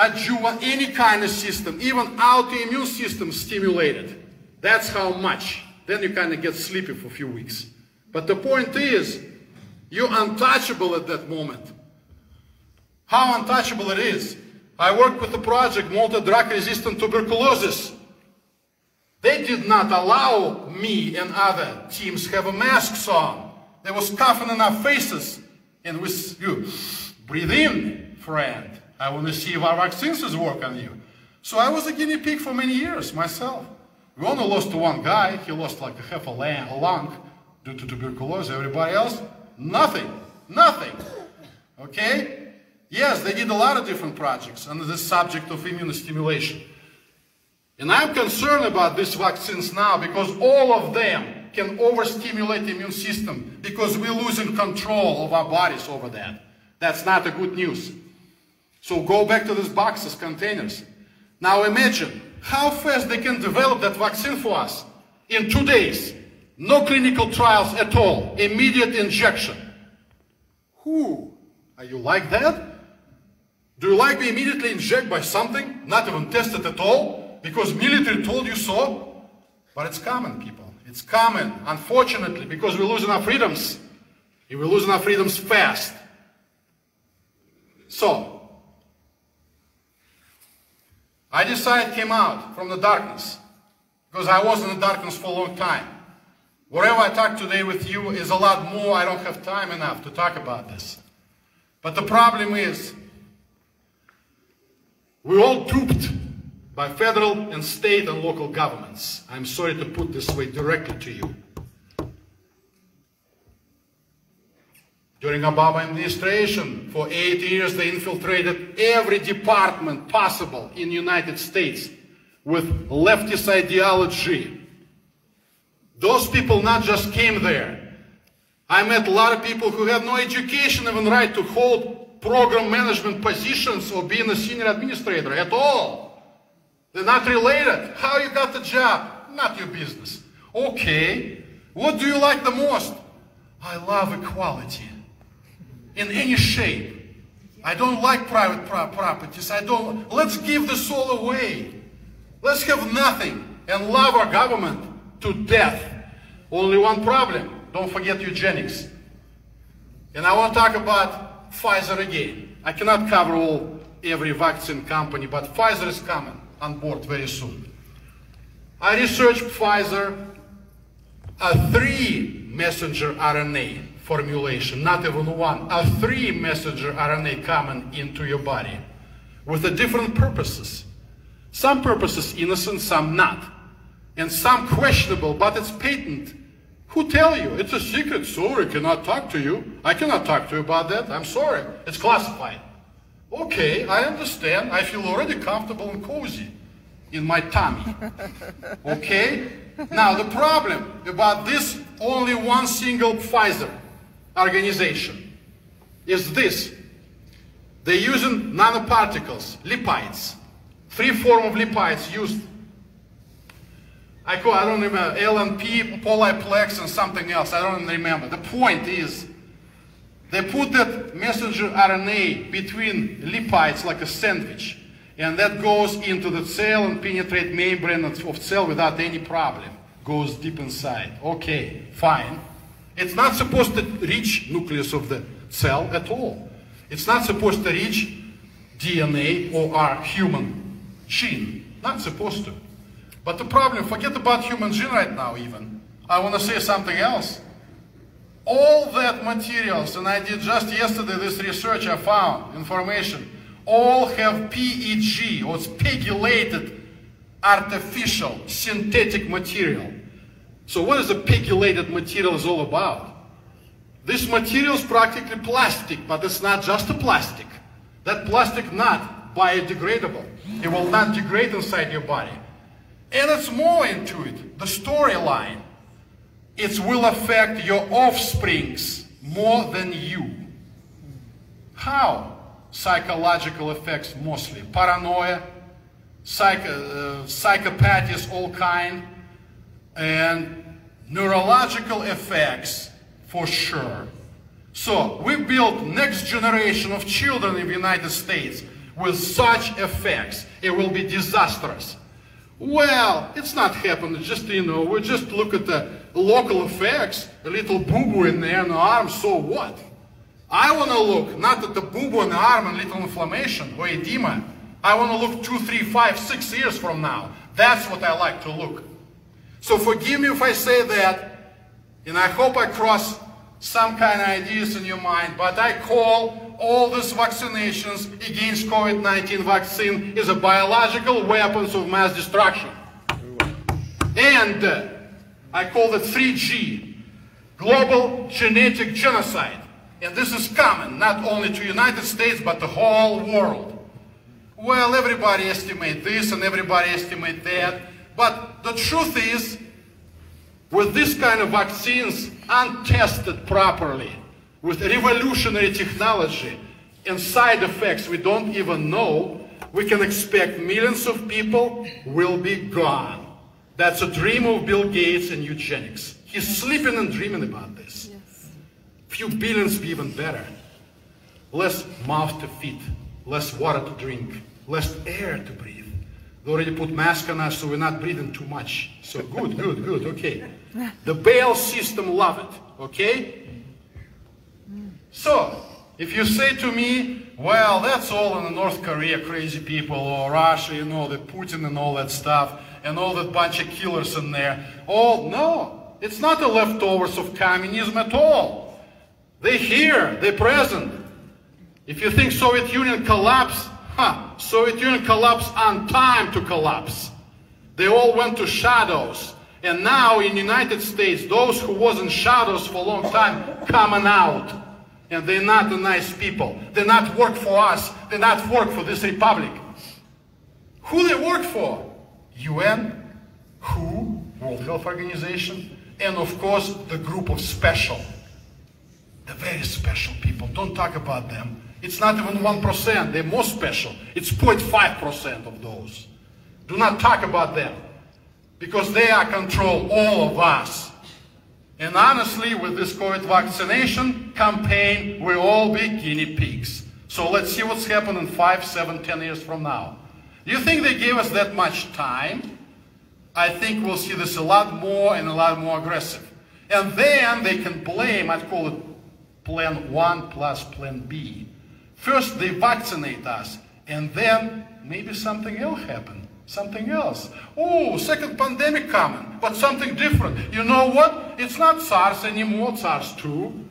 adjuvant, any kind of system, even autoimmune system stimulated. That's how much. Then you kind of get sleepy for a few weeks. But the point is, you're untouchable at that moment. How untouchable it is. I worked with the project multi-drug resistant tuberculosis. They did not allow me and other teams have a masks on. They was coughing in our faces. And we, you breathe in, friend. I want to see if our vaccines work on you. So I was a guinea pig for many years myself. We only lost to one guy. He lost like a half a lung due to tuberculosis. Everybody else, nothing. Nothing. Okay? Yes, they did a lot of different projects on the subject of immunostimulation. And I'm concerned about these vaccines now because all of them can overstimulate the immune system because we're losing control of our bodies over that. That's not a good news. So go back to these boxes, containers. Now imagine how fast they can develop that vaccine for us in two days. No clinical trials at all. Immediate injection. Who? Are you like that? Do you like be immediately injected by something, not even tested at all, because military told you so? But it's common, people. It's common, unfortunately, because we're losing our freedoms. And we're losing our freedoms fast. So, I decided came out from the darkness because I was in the darkness for a long time. Whatever I talk today with you is a lot more. I don't have time enough to talk about this. But the problem is, we're all duped by federal and state and local governments. I'm sorry to put this way directly to you. During Obama administration, for eight years, they infiltrated every department possible in United States with leftist ideology. Those people not just came there. I met a lot of people who have no education, even right to hold program management positions or being a senior administrator at all. They're not related. How you got the job? Not your business. Okay. What do you like the most? I love equality in any shape. I don't like private pro properties. I don't. Let's give this all away. Let's have nothing and love our government to death. Only one problem. Don't forget eugenics. And I want to talk about Pfizer again. I cannot cover all every vaccine company, but Pfizer is coming on board very soon. I researched Pfizer, a three messenger RNA formulation, not even one, a three messenger RNA coming into your body with the different purposes. Some purposes innocent, some not. And some questionable, but it's patent. Who tell you? It's a secret. Sorry, cannot talk to you. I cannot talk to you about that. I'm sorry. It's classified. Okay, I understand. I feel already comfortable and cozy in my tummy. Okay? Now, the problem about this only one single Pfizer organization is this. They're using nanoparticles, lipids. Three form of lipids used. I, call, I don't remember, LNP, polyplex, and something else. I don't remember. The point is, they put that messenger RNA between lipids like a sandwich. And that goes into the cell and penetrate membrane of cell without any problem. Goes deep inside. Okay, fine. It's not supposed to reach nucleus of the cell at all. It's not supposed to reach DNA or our human gene. Not supposed to. But the problem, forget about human gene right now even. I want to say something else. All that materials, and I did just yesterday this research I found, information, all have PEG, or it's pegylated artificial synthetic material. So what is the material is all about? This material is practically plastic, but it's not just a plastic. That plastic not biodegradable. It will not degrade inside your body. And it's more into it, the storyline. It will affect your offsprings more than you. How? psychological effects mostly paranoia, psych- uh, psychopathies, all kind, and neurological effects for sure. So we built next generation of children in the United States with such effects. It will be disastrous. Well, it's not happening. Just you know, we just look at the local effects. A little boo-boo in there in the arm. So what? I want to look not at the boo-boo in the arm and little inflammation or edema. I want to look two, three, five, six years from now. That's what I like to look. So forgive me if I say that, and I hope I cross some kind of ideas in your mind, but I call all these vaccinations against COVID-19 vaccine is a biological weapons of mass destruction. And uh, I call it 3G, global genetic genocide. And this is common, not only to United States, but the whole world. Well, everybody estimate this and everybody estimate that. But the truth is, with this kind of vaccines untested properly, with revolutionary technology and side effects we don't even know, we can expect millions of people will be gone. That's a dream of Bill Gates and eugenics. He's sleeping and dreaming about this. Yes. Few billions be even better. Less mouth to feed, less water to drink, less air to breathe. They already put mask on us, so we're not breathing too much. So good, good, good, okay. The Baal system love it, okay? So, if you say to me, well, that's all in the North Korea crazy people, or Russia, you know, the Putin and all that stuff, and all that bunch of killers in there. Oh, no, it's not the leftovers of communism at all. They're here, they're present. If you think Soviet Union collapsed, huh, Soviet Union collapsed on time to collapse. They all went to shadows. And now in United States, those who was in shadows for a long time coming out. And they're not the nice people. They not work for us. They not work for this republic. Who they work for? UN, WHO, World Health Organization, and of course the group of special. The very special people. Don't talk about them. It's not even 1%. They're more special. It's 0.5% of those. Do not talk about them. Because they are control all of us. And honestly, with this COVID vaccination campaign, we'll all be guinea pigs. So let's see what's happening five, seven, ten years from now. Do you think they gave us that much time? I think we'll see this a lot more and a lot more aggressive. And then they can blame, I'd call it plan one plus plan B. First they vaccinate us, and then maybe something else happen. Something else. Oh, second pandemic coming, but something different. You know what? It's not SARS anymore, SARS-2.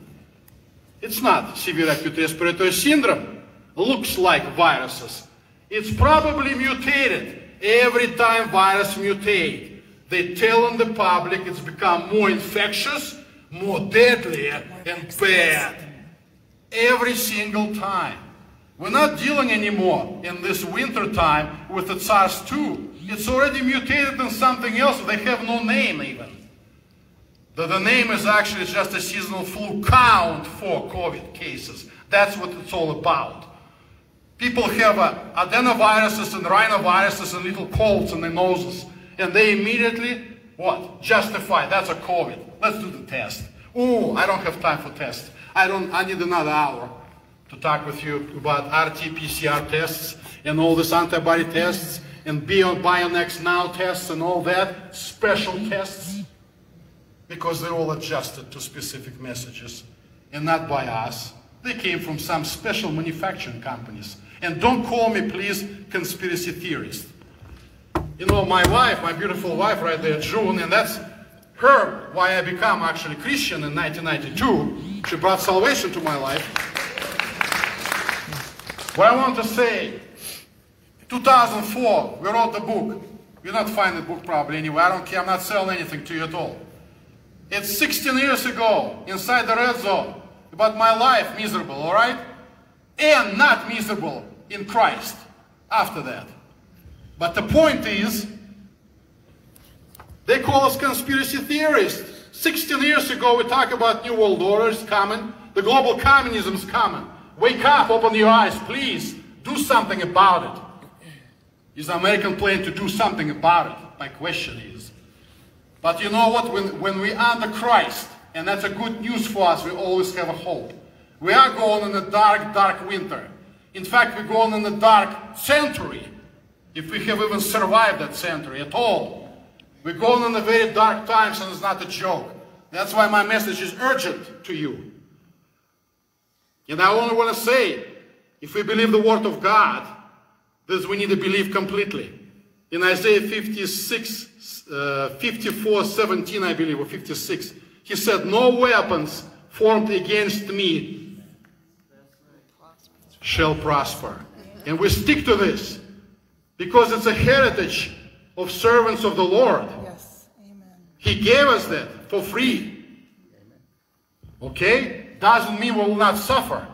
It's not severe acute respiratory syndrome. Looks like viruses. It's probably mutated. Every time virus mutate, they tell on the public it's become more infectious, more deadly, and bad. Every single time. We're not dealing anymore in this winter time with the SARS-2. It's already mutated in something else. They have no name even. The, the name is actually just a seasonal flu count for COVID cases. That's what it's all about. People have uh, adenoviruses and rhinoviruses and little colds in their noses. And they immediately, what? Justify, that's a COVID. Let's do the test. Oh, I don't have time for tests. I don't, I need another hour to talk with you about RT-PCR tests and all these antibody tests and BinaxNOW tests and all that, special tests, because they're all adjusted to specific messages and not by us. They came from some special manufacturing companies. And don't call me, please, conspiracy theorist. You know, my wife, my beautiful wife right there, June, and that's her why I become actually Christian in 1992. She brought salvation to my life. What I want to say, 2004, we wrote the book. You'll not find the book probably anywhere. I don't care. I'm not selling anything to you at all. It's 16 years ago, inside the red zone, about my life, miserable, all right? And not miserable in Christ after that. But the point is, they call us conspiracy theorists. 16 years ago, we talked about New World Order is coming, the global communism is coming. Wake up, open your eyes, please. Do something about it. Is the American plan to do something about it? My question is. But you know what? When, when we are under Christ, and that's a good news for us, we always have a hope. We are going in a dark, dark winter. In fact, we're going in a dark century, if we have even survived that century at all. We're going in the very dark times, and it's not a joke. That's why my message is urgent to you. And I only want to say, if we believe the Word of God, this we need to believe completely. In Isaiah 56, uh, 54, 17, I believe, or 56, he said, No weapons formed against me shall prosper. And we stick to this because it's a heritage of servants of the Lord. Yes. Amen. He gave us that for free. Okay? Doesn't mean we will not suffer.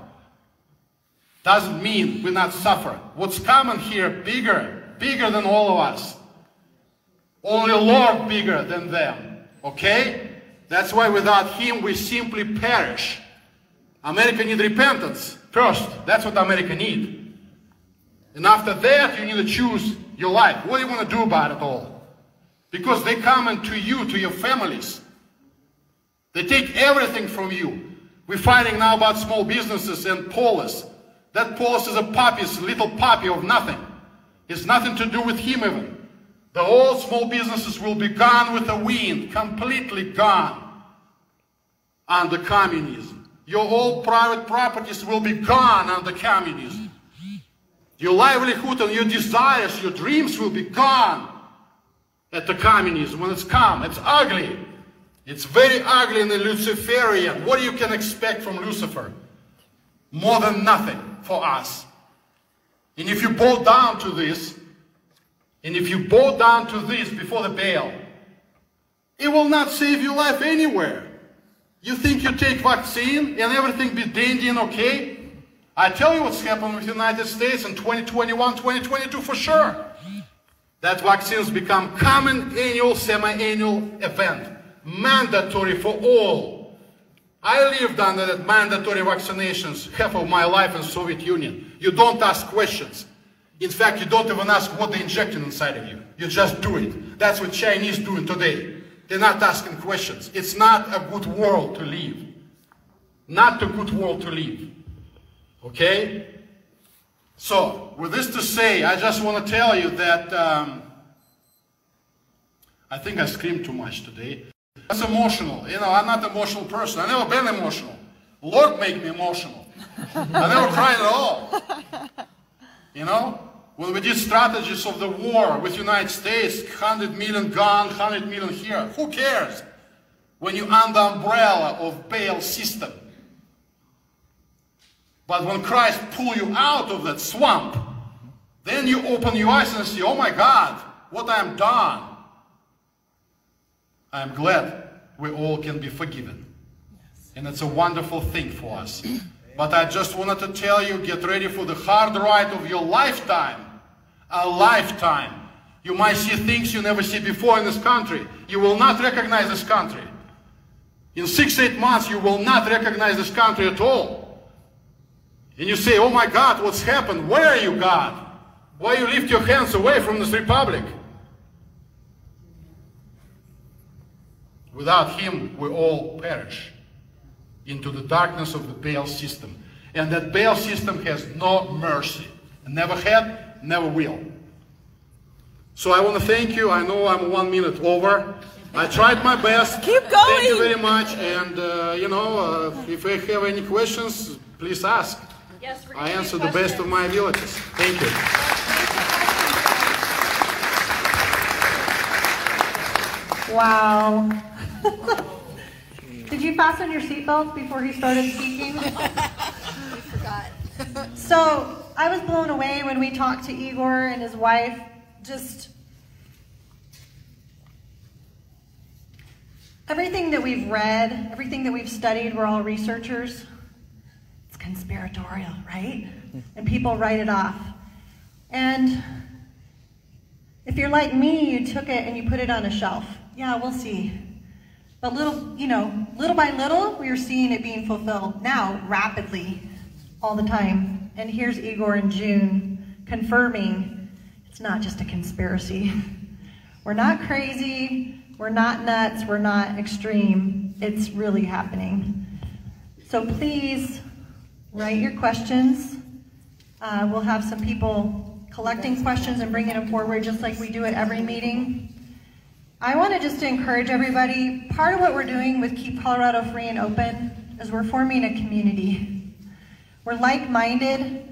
Doesn't mean we will not suffer. What's coming here bigger, bigger than all of us. Only Lord bigger than them. Okay? That's why without Him we simply perish. America need repentance first. That's what America need. And after that, you need to choose your life. What do you want to do about it all? Because they come into you, to your families. They take everything from you. We're fighting now about small businesses and Polis. That Polis is a puppy, a little puppy of nothing. It's nothing to do with him even. The whole small businesses will be gone with the wind, completely gone under communism. Your all private properties will be gone under communism. Your livelihood and your desires, your dreams will be gone at the communism when it's come. It's ugly. It's very ugly in the Luciferian. What you can expect from Lucifer? More than nothing for us. And if you bow down to this, and if you bow down to this before the Baal, it will not save your life anywhere. You think you take vaccine and everything be dandy and okay? I tell you what's happened with the United States in 2021, 2022 for sure. That vaccines become common annual, semi-annual event mandatory for all. I lived under that mandatory vaccinations half of my life in Soviet Union. You don't ask questions. In fact, you don't even ask what they injected inside of you. You just do it. That's what Chinese doing today. They're not asking questions. It's not a good world to live. Not a good world to live. Okay? So, with this to say, I just want to tell you that um, I think I screamed too much today. That's emotional. You know, I'm not an emotional person. I've never been emotional. Lord made me emotional. I never cried at all. You know? When we did strategies of the war with United States, 100 million gone, 100 million here, who cares? When you're under umbrella of Baal system. But when Christ pull you out of that swamp, then you open your eyes and see, oh my God, what I am done. I am glad we all can be forgiven. And it's a wonderful thing for us. But I just wanted to tell you, get ready for the hard ride of your lifetime. A lifetime. You might see things you never see before in this country. You will not recognize this country. In six, eight months, you will not recognize this country at all. And you say, oh my God, what's happened? Where are you, God? Why you lift your hands away from this republic? Without him, we all perish into the darkness of the Baal system. And that Baal system has no mercy. Never had, never will. So I want to thank you. I know I'm one minute over. I tried my best. Keep going. Thank you very much. And, uh, you know, uh, if you have any questions, please ask. Yes, we're I gonna answer the best of my abilities. Thank you. Wow. Did you fasten your seatbelts before he started speaking? Forgot. So I was blown away when we talked to Igor and his wife. Just everything that we've read, everything that we've studied, we're all researchers. Conspiratorial, right? And people write it off. And if you're like me, you took it and you put it on a shelf. Yeah, we'll see. But little, you know, little by little, we are seeing it being fulfilled now rapidly. all the time. And here's Igor in June confirming it's not just a conspiracy. We're not crazy, we're not nuts, we're not extreme. It's really happening. So please write your questions. Uh, we'll have some people collecting questions and bringing them forward just like we do at every meeting. I want to just encourage everybody, part of what we're doing with Keep Colorado Free and Open is we're forming a community. We're like-minded.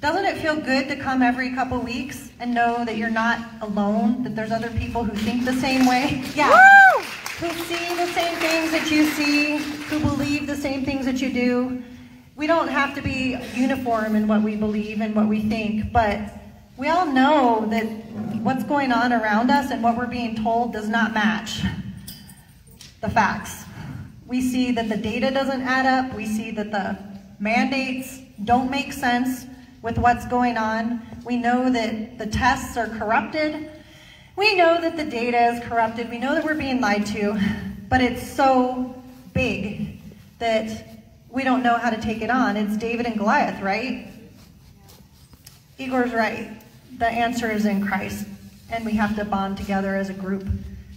Doesn't it feel good to come every couple weeks and know that you're not alone, that there's other people who think the same way? Yeah. Who see the same things that you see, who believe the same things that you do. We don't have to be uniform in what we believe and what we think, but we all know that what's going on around us and what we're being told does not match the facts. We see that the data doesn't add up. We see that the mandates don't make sense with what's going on. We know that the tests are corrupted. We know that the data is corrupted. We know that we're being lied to, but it's so big that we don't know how to take it on. It's David and Goliath, right? Igor's right. The answer is in Christ, and we have to bond together as a group.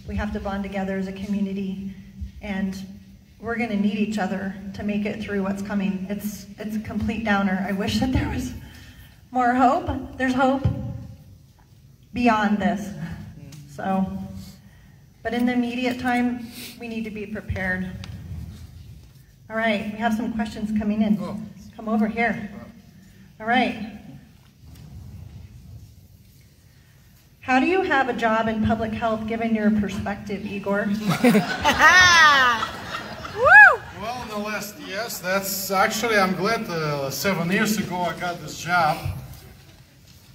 We have to bond together as a community, and we're going to need each other to make it through what's coming. It's it's a complete downer. I wish that there was more hope. There's hope beyond this. So, but in the immediate time, we need to be prepared. All right, we have some questions coming in. Come over here. All right. How do you have a job in public health given your perspective, Igor? Well, in the last years, that's actually, I'm glad uh, seven years ago I got this job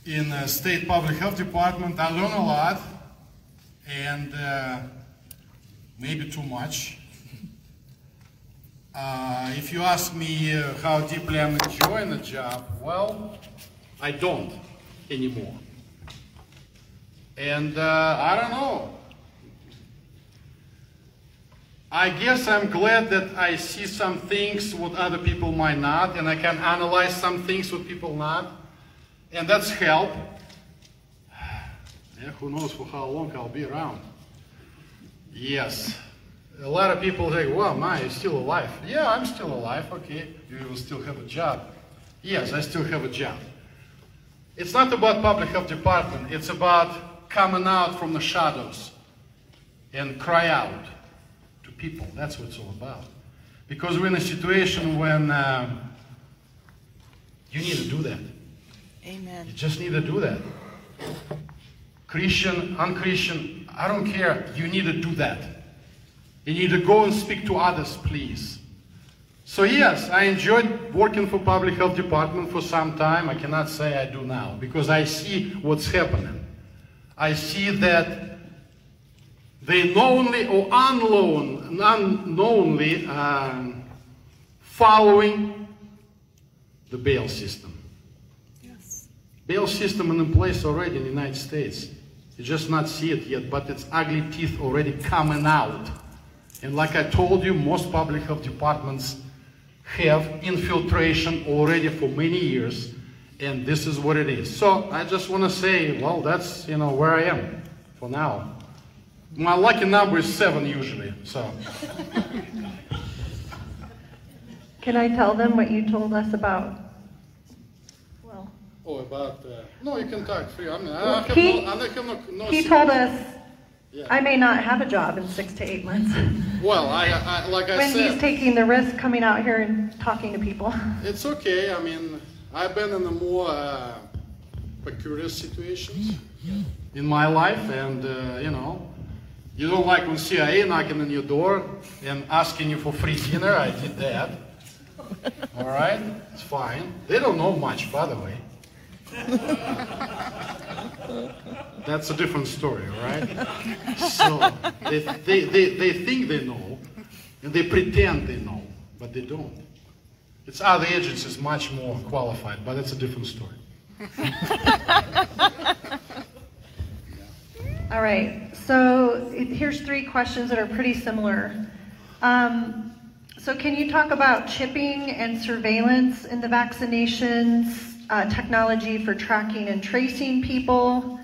in the state public health department. I learned a lot and uh, maybe too much. Uh, if you ask me uh, how deeply I'm enjoying the job, well, I don't anymore. And uh, I don't know. I guess I'm glad that I see some things what other people might not, and I can analyze some things what people not, and that's help. Yeah, who knows for how long I'll be around. Yes. A lot of people say, well, my, you're still alive. Yeah, I'm still alive. Okay. You will still have a job. Yes, I still have a job. It's not about public health department. It's about coming out from the shadows and cry out to people. That's what it's all about. Because we're in a situation when um, you need to do that. Amen. You just need to do that. Christian, unchristian, I don't care. You need to do that. You need to go and speak to others, please. So yes, I enjoyed working for public health department for some time. I cannot say I do now because I see what's happening. I see that they knowingly or unknown, unknowingly um, following the Baal system. Yes. Baal system in place already in the United States. You just not see it yet, but its ugly teeth already coming out. And like I told you, most public health departments have infiltration already for many years, and this is what it is. So I just want to say, well, that's you know where I am for now. My lucky number is seven usually. So Can I tell them what you told us about? Well, oh, about uh, no, you can talk free. I mean, I have He- no- I have no, no he told us I may not have a job in six to eight months. Well, I, I like I when said. When he's taking the risk coming out here and talking to people. It's okay. I mean, I've been in the more uh, peculiar situations in my life, and uh, you know, you don't like when CIA knocking on your door and asking you for free dinner. I did that. All right, it's fine. They don't know much, by the way. That's a different story, all right? So they, they, they, they think they know, and they pretend they know, but they don't. It's other agencies much more qualified, but it's a different story. All right, so here's three questions that are pretty similar. Um, So, can you talk about chipping and surveillance in the vaccinations, uh, technology for tracking and tracing people,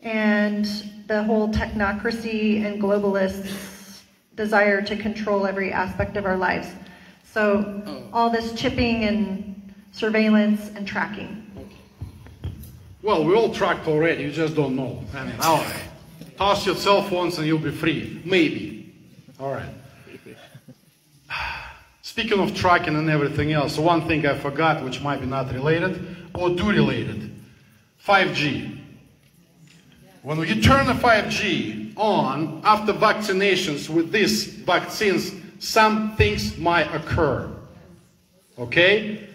and the whole technocracy and globalists' desire to control every aspect of our lives? So, all this chipping and surveillance and tracking. Well, we're all tracked already, you just don't know. I mean, all right. Toss your cell phones and you'll be free. Maybe. All right. Speaking of tracking and everything else, one thing I forgot, which might be not related, or do related 5G. When you turn the 5G on after vaccinations with these vaccines, some things might occur. Okay?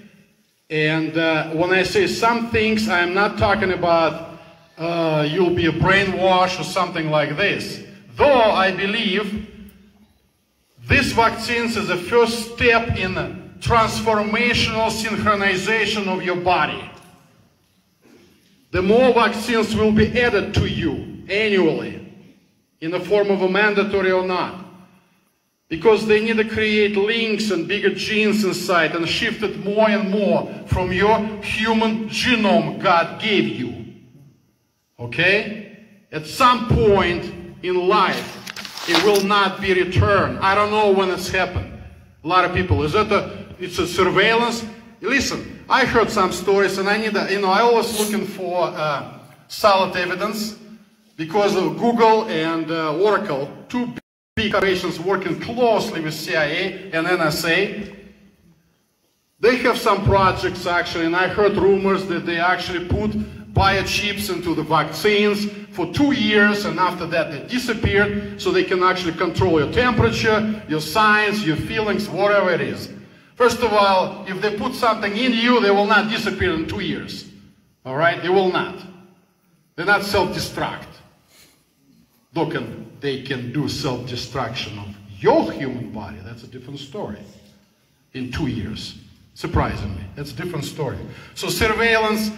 And uh, when I say some things, I'm not talking about uh, you'll be a brainwash or something like this. Though I believe these vaccines is the first step in transformational synchronization of your body. The more vaccines will be added to you annually, in the form of a mandatory or not because they need to create links and bigger genes inside and shift it more and more from your human genome God gave you. Okay? At some point in life, it will not be returned. I don't know when it's happened. A lot of people, is that a, it's a surveillance? Listen, I heard some stories and I need, a, you know, I always looking for uh, solid evidence because of Google and uh, Oracle, two big corporations working closely with CIA and NSA. They have some projects actually, and I heard rumors that they actually put biochips into the vaccines for two years, and after that they disappeared, so they can actually control your temperature, your signs, your feelings, whatever it is. First of all, if they put something in you, they will not disappear in two years. All right? They will not. They're not self-destruct. They can, they can do self-destruction of your human body. That's a different story. In two years. Surprisingly. That's a different story. So surveillance,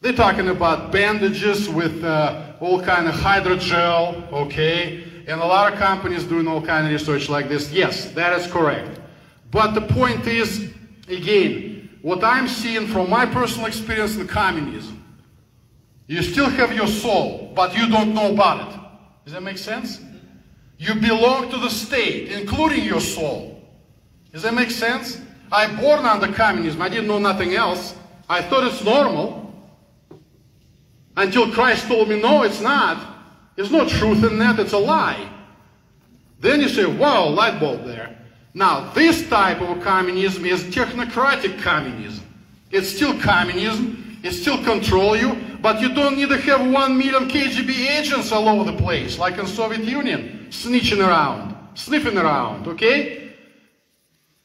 they're talking about bandages with uh, all kind of hydrogel, okay? And a lot of companies doing all kind of research like this. Yes, that is correct. But the point is, again, what I'm seeing from my personal experience in communism, you still have your soul, but you don't know about it. Does that make sense? You belong to the state, including your soul. Does that make sense? I born under communism. I didn't know nothing else. I thought it's normal. Until Christ told me, no, it's not. There's no truth in that. It's a lie. Then you say, wow, light bulb there. Now, this type of communism is technocratic communism. It's still communism. It still control you, but you don't need to have one million KGB agents all over the place, like in Soviet Union, snitching around, sniffing around, okay?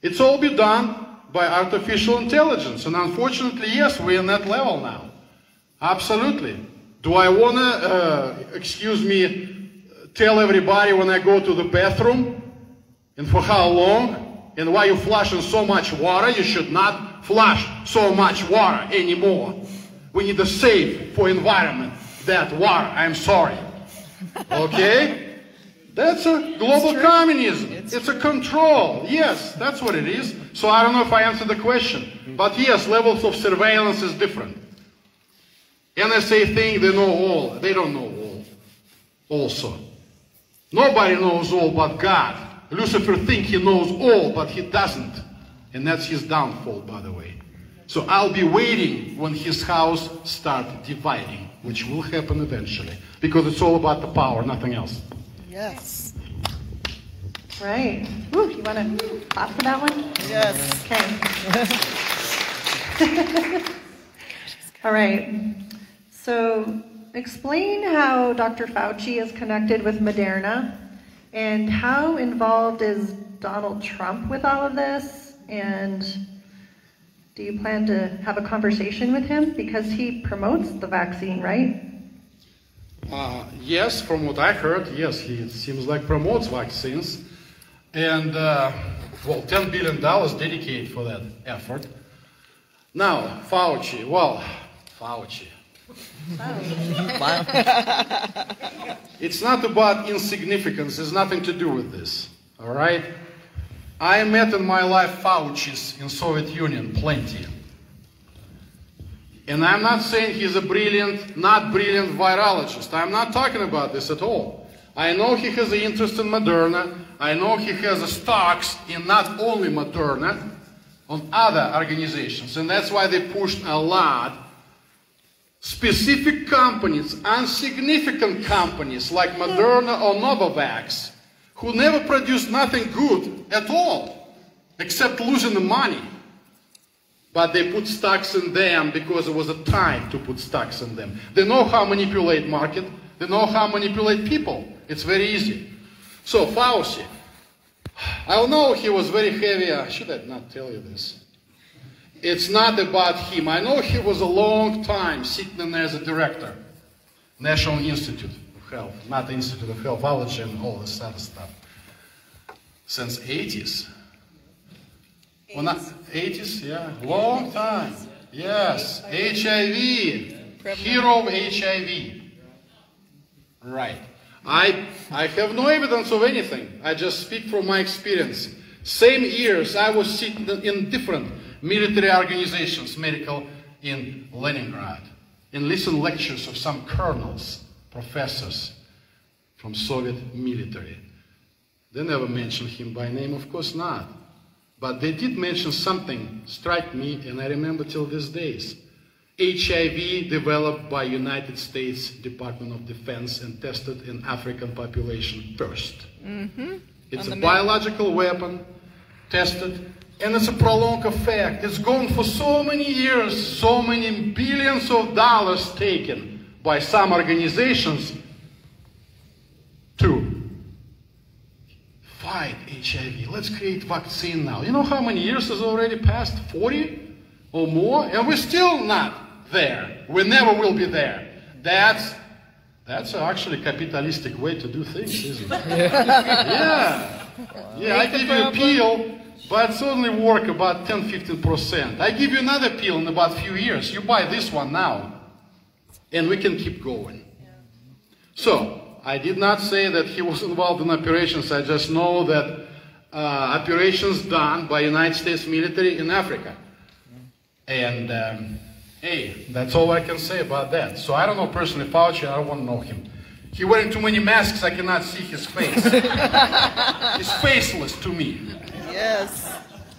It's all be done by artificial intelligence. And unfortunately, yes, we're in that level now. Absolutely. Do I want to, uh, excuse me, tell everybody when I go to the bathroom and for how long and why you flushing so much water? You should not flush so much water anymore. We need to save for environment that water. I'm sorry. Okay? That's a global communism. It's, it's a control. Yes, that's what it is. So I don't know if I answered the question. But yes, levels of surveillance is different. NSA think they know all. They don't know all. Also. Nobody knows all but God. Lucifer think he knows all, but he doesn't. And that's his downfall, by the way. So I'll be waiting when his house start dividing, which will happen eventually, because it's all about the power, nothing else. Yes. Right. Woo, you want to clap for that one? Yes. Okay. All right. So explain how Dr. Fauci is connected with Moderna and how involved is Donald Trump with all of this? And do you plan to have a conversation with him? Because he promotes the vaccine, right? Uh, yes, from what I heard, yes, he seems like promotes vaccines. And, uh, well, $10 billion dedicated for that effort. Now, Fauci, well, Fauci. It's not about insignificance, it's nothing to do with this, all right? I met in my life Fauci's in Soviet Union, plenty. And I'm not saying he's a brilliant, not brilliant virologist. I'm not talking about this at all. I know he has an interest in Moderna. I know he has stocks in not only Moderna, on other organizations. And that's why they pushed a lot specific companies, insignificant companies like Moderna or Novavax, who never produced nothing good at all, except losing the money. But they put stocks in them because it was a time to put stocks in them. They know how manipulate market. They know how manipulate people. It's very easy. So Fauci, I know he was very heavy. Should I not tell you this? It's not about him. I know he was a long time sitting as a director, National Institute of Health, not Institute of Health, Healthology and all this other stuff. Since 80s. 80s. Well, not 80s, yeah, long time. Yes, HIV, hero of HIV. Right. I, I have no evidence of anything. I just speak from my experience. Same years, I was sitting in different military organizations, medical, in Leningrad, and listen lectures of some colonels, professors from Soviet military. They never mentioned him by name, of course not. But they did mention something, strike me, and I remember till these days. HIV developed by United States Department of Defense and tested in African population 1st mm-hmm. It's a biological weapon tested and it's a prolonged effect. It's gone for so many years, so many billions of dollars taken by some organizations to fight HIV. Let's create vaccine now. You know how many years has already passed? 40 or more? And we're still not there. We never will be there. That's that's actually a capitalistic way to do things, isn't it? yeah. Yeah, I give you a pill, but only work about 10 15%. I give you another pill in about a few years. You buy this one now, and we can keep going. So, I did not say that he was involved in operations. I just know that uh, operations done by United States military in Africa. And um, Hey, that's all I can say about that. So I don't know personally Fauci, I don't want to know him. He wearing too many masks, I cannot see his face. He's faceless to me. Yes.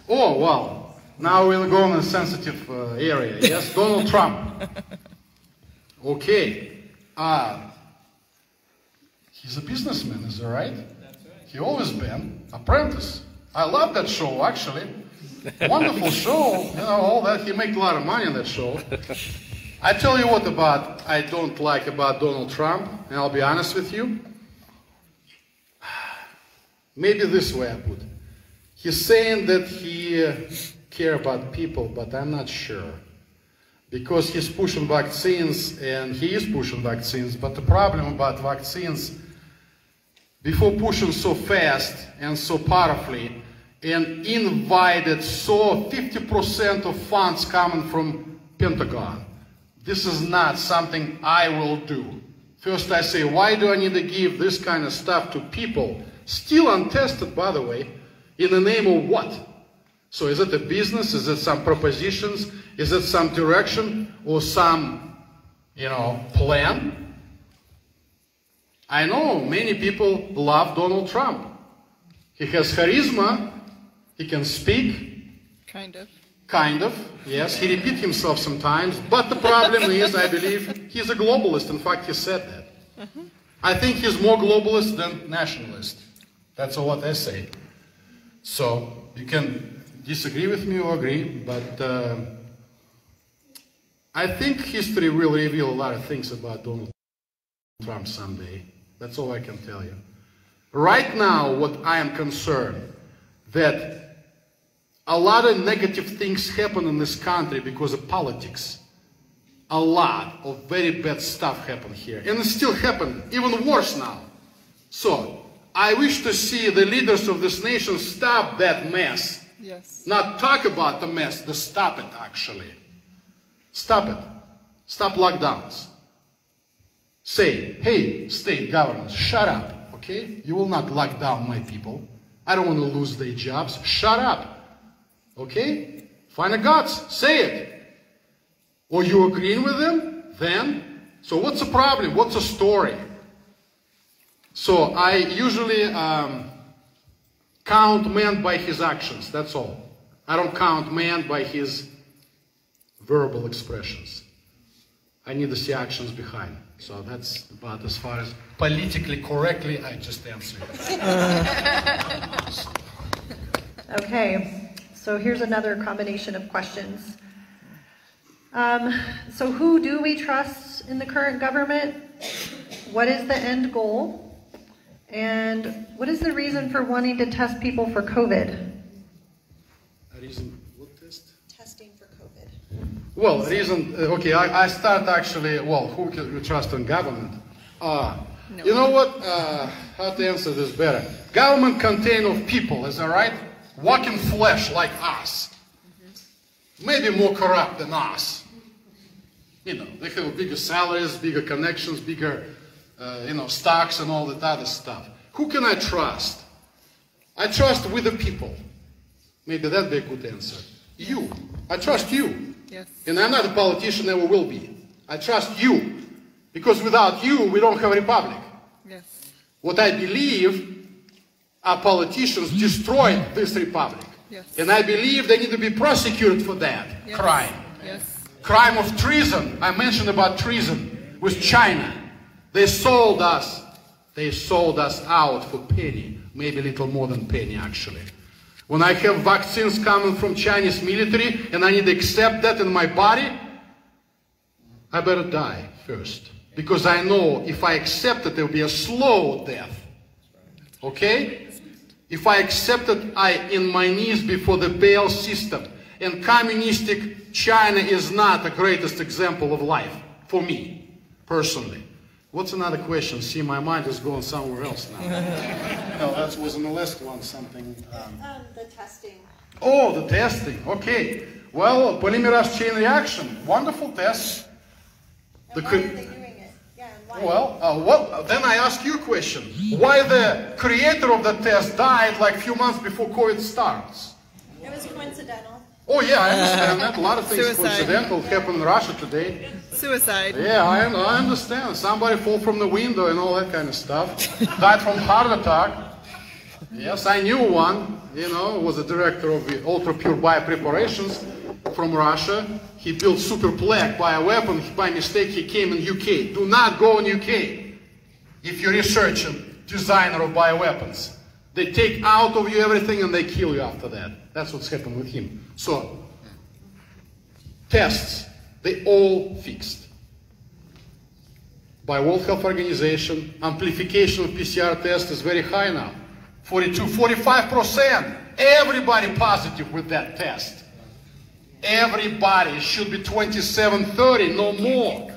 Oh, well, now we'll go on a sensitive uh, area. Yes, Donald Trump. Okay. Uh, he's a businessman, is that right? That's right. He always been. Apprentice. I love that show, actually. Wonderful show, you know, all that. He made a lot of money on that show. I tell you what about I don't like about Donald Trump, and I'll be honest with you. Maybe this way I put. He's saying that he uh, care about people, but I'm not sure. Because he's pushing vaccines, and he is pushing vaccines, but the problem about vaccines, before pushing so fast and so powerfully, and invited so 50% of funds coming from Pentagon. This is not something I will do. First I say, why do I need to give this kind of stuff to people, still untested by the way, in the name of what? So is it a business? Is it some propositions? Is it some direction or some, you know, plan? I know many people love Donald Trump. He has charisma, he can speak. Kind of. Kind of, yes. He repeats himself sometimes. But the problem is, I believe, he's a globalist. In fact, he said that. Uh -huh. I think he's more globalist than nationalist. That's what I say. So, you can disagree with me or agree, but uh, I think history will reveal a lot of things about Donald Trump someday. That's all I can tell you. Right now, what I am concerned that a lot of negative things happen in this country because of politics. A lot of very bad stuff happen here. And it still happen, even worse now. So, I wish to see the leaders of this nation stop that mess. Yes. Not talk about the mess, but stop it actually. Stop it. Stop lockdowns. Say, hey, state governments, shut up, okay? You will not lock down my people. I don't want to lose their jobs. Shut up. Okay? Find the guts. Say it. Or you agreeing with them? Then? So what's the problem? What's the story? So I usually um, count man by his actions. That's all. I don't count man by his verbal expressions. I need to see actions behind. So that's about as far as politically correctly I just answered. Okay, so here's another combination of questions. Um, so who do we trust in the current government? What is the end goal? And what is the reason for wanting to test people for COVID? A reason, what test? Testing for COVID. Well, reason, uh, okay, I, I start actually, well, who can you trust in government? Uh, You know what? Uh, how to answer this better? Government contain of people, is that right? Walking flesh like us. Maybe more corrupt than us. You know, they have bigger salaries, bigger connections, bigger, uh, you know, stocks and all that other stuff. Who can I trust? I trust with the people. Maybe that'd be a good answer. You. I trust you. Yes. And I'm not a politician, never will be. I trust you. Because without you, we don't have a republic. Yes. What I believe, our politicians destroyed this republic. Yes. And I believe they need to be prosecuted for that Yes. crime. Yes. Crime of treason. I mentioned about treason with China. They sold us. They sold us out for penny. Maybe a little more than penny, actually. When I have vaccines coming from Chinese military and I need to accept that in my body, I better die first. Because I know if I accept it, there will be a slow death. Okay? If I accept it, I in my knees before the Baal system. And communistic China is not the greatest example of life for me, personally. What's another question? See, my mind is going somewhere else now. no, that was in the last one, something. Um, Um, the testing. Oh, the testing. Okay. Well, polymerase chain reaction. Wonderful tests. The And why are they doing it? Yeah, why? Well, uh, what, then I ask you a question. Why the creator of the test died like a few months before COVID starts? it was coincidental. Oh yeah, I understand that. A lot of things Suicide. coincidental happen in Russia today. Suicide. Yeah, I, I understand. Somebody fall from the window and all that kind of stuff. Died from heart attack. Yes, I knew one. You know, was the director of the ultra pure bio preparations from Russia. He built super plague bioweapon. By mistake, he came in UK. Do not go in UK if you're researching designer of bioweapons. They take out of you everything and they kill you after that. That's what's happened with him. So, tests, they all fixed by World Health Organization. Amplification of PCR test is very high now. 42, 45%. Everybody positive with that test. Everybody should be 27, 30, no more.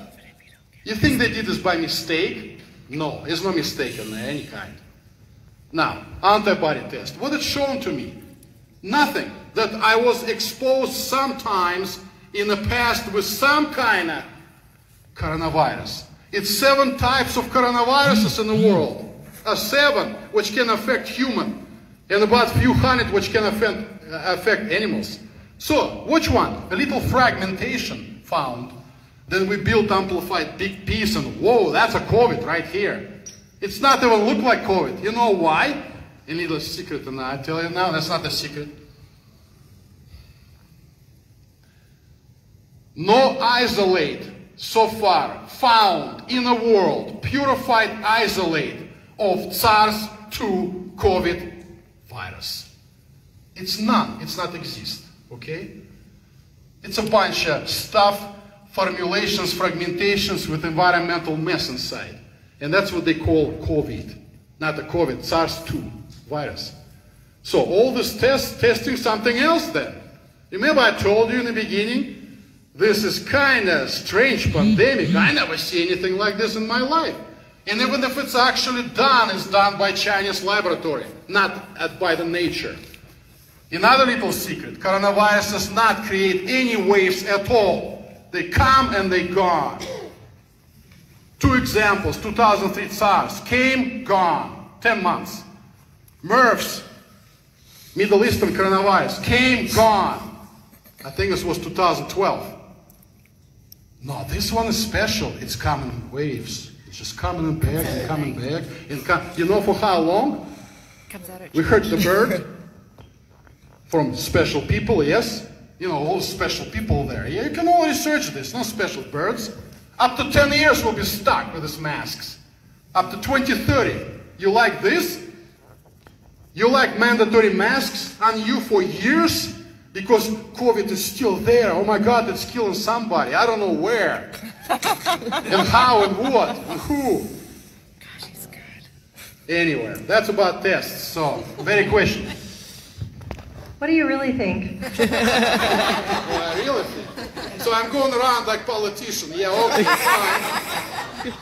You think they did this by mistake? No, it's no mistake in any kind. Now, antibody test. What it shown to me? Nothing. That I was exposed sometimes in the past with some kind of coronavirus. It's seven types of coronaviruses in the world. A seven which can affect human, and about few hundred which can affect, uh, affect animals. So, which one? A little fragmentation found. Then we built amplified big piece and whoa, that's a COVID right here. It's not even look like COVID. You know why? A little secret, and I tell you now, that's not a secret. No isolate so far found in the world, purified isolate of SARS-2 COVID virus. It's none. It's not exist. Okay? It's a bunch of stuff, formulations, fragmentations with environmental mess inside. And that's what they call COVID. Not the COVID, SARS-2 virus. So all this test, testing something else then. Remember I told you in the beginning, this is kind of strange mm-hmm. pandemic. I never see anything like this in my life. And even if it's actually done, it's done by Chinese laboratory, not at, by the nature. Another little secret, coronavirus does not create any waves at all. They come and they gone. Two examples, 2003 SARS, came, gone, 10 months. MERS, Middle Eastern coronavirus came, gone. I think this was 2012. No, this one is special. It's coming in waves. It's just coming and back and coming back. And com- you know for how long? Comes out We heard the bird from special people, yes? You know, all special people there. Yeah, you can all research this, not special birds. Up to 10 years we'll be stuck with these masks. Up to 2030. You like this? You like mandatory masks on you for years? Because COVID is still there. Oh my God, it's killing somebody. I don't know where. and how and what and who. Gosh, he's good. Anyway, that's about tests. So, very question. What do you really think? Yeah, I really think. So I'm going around like politician. Yeah, okay, fine.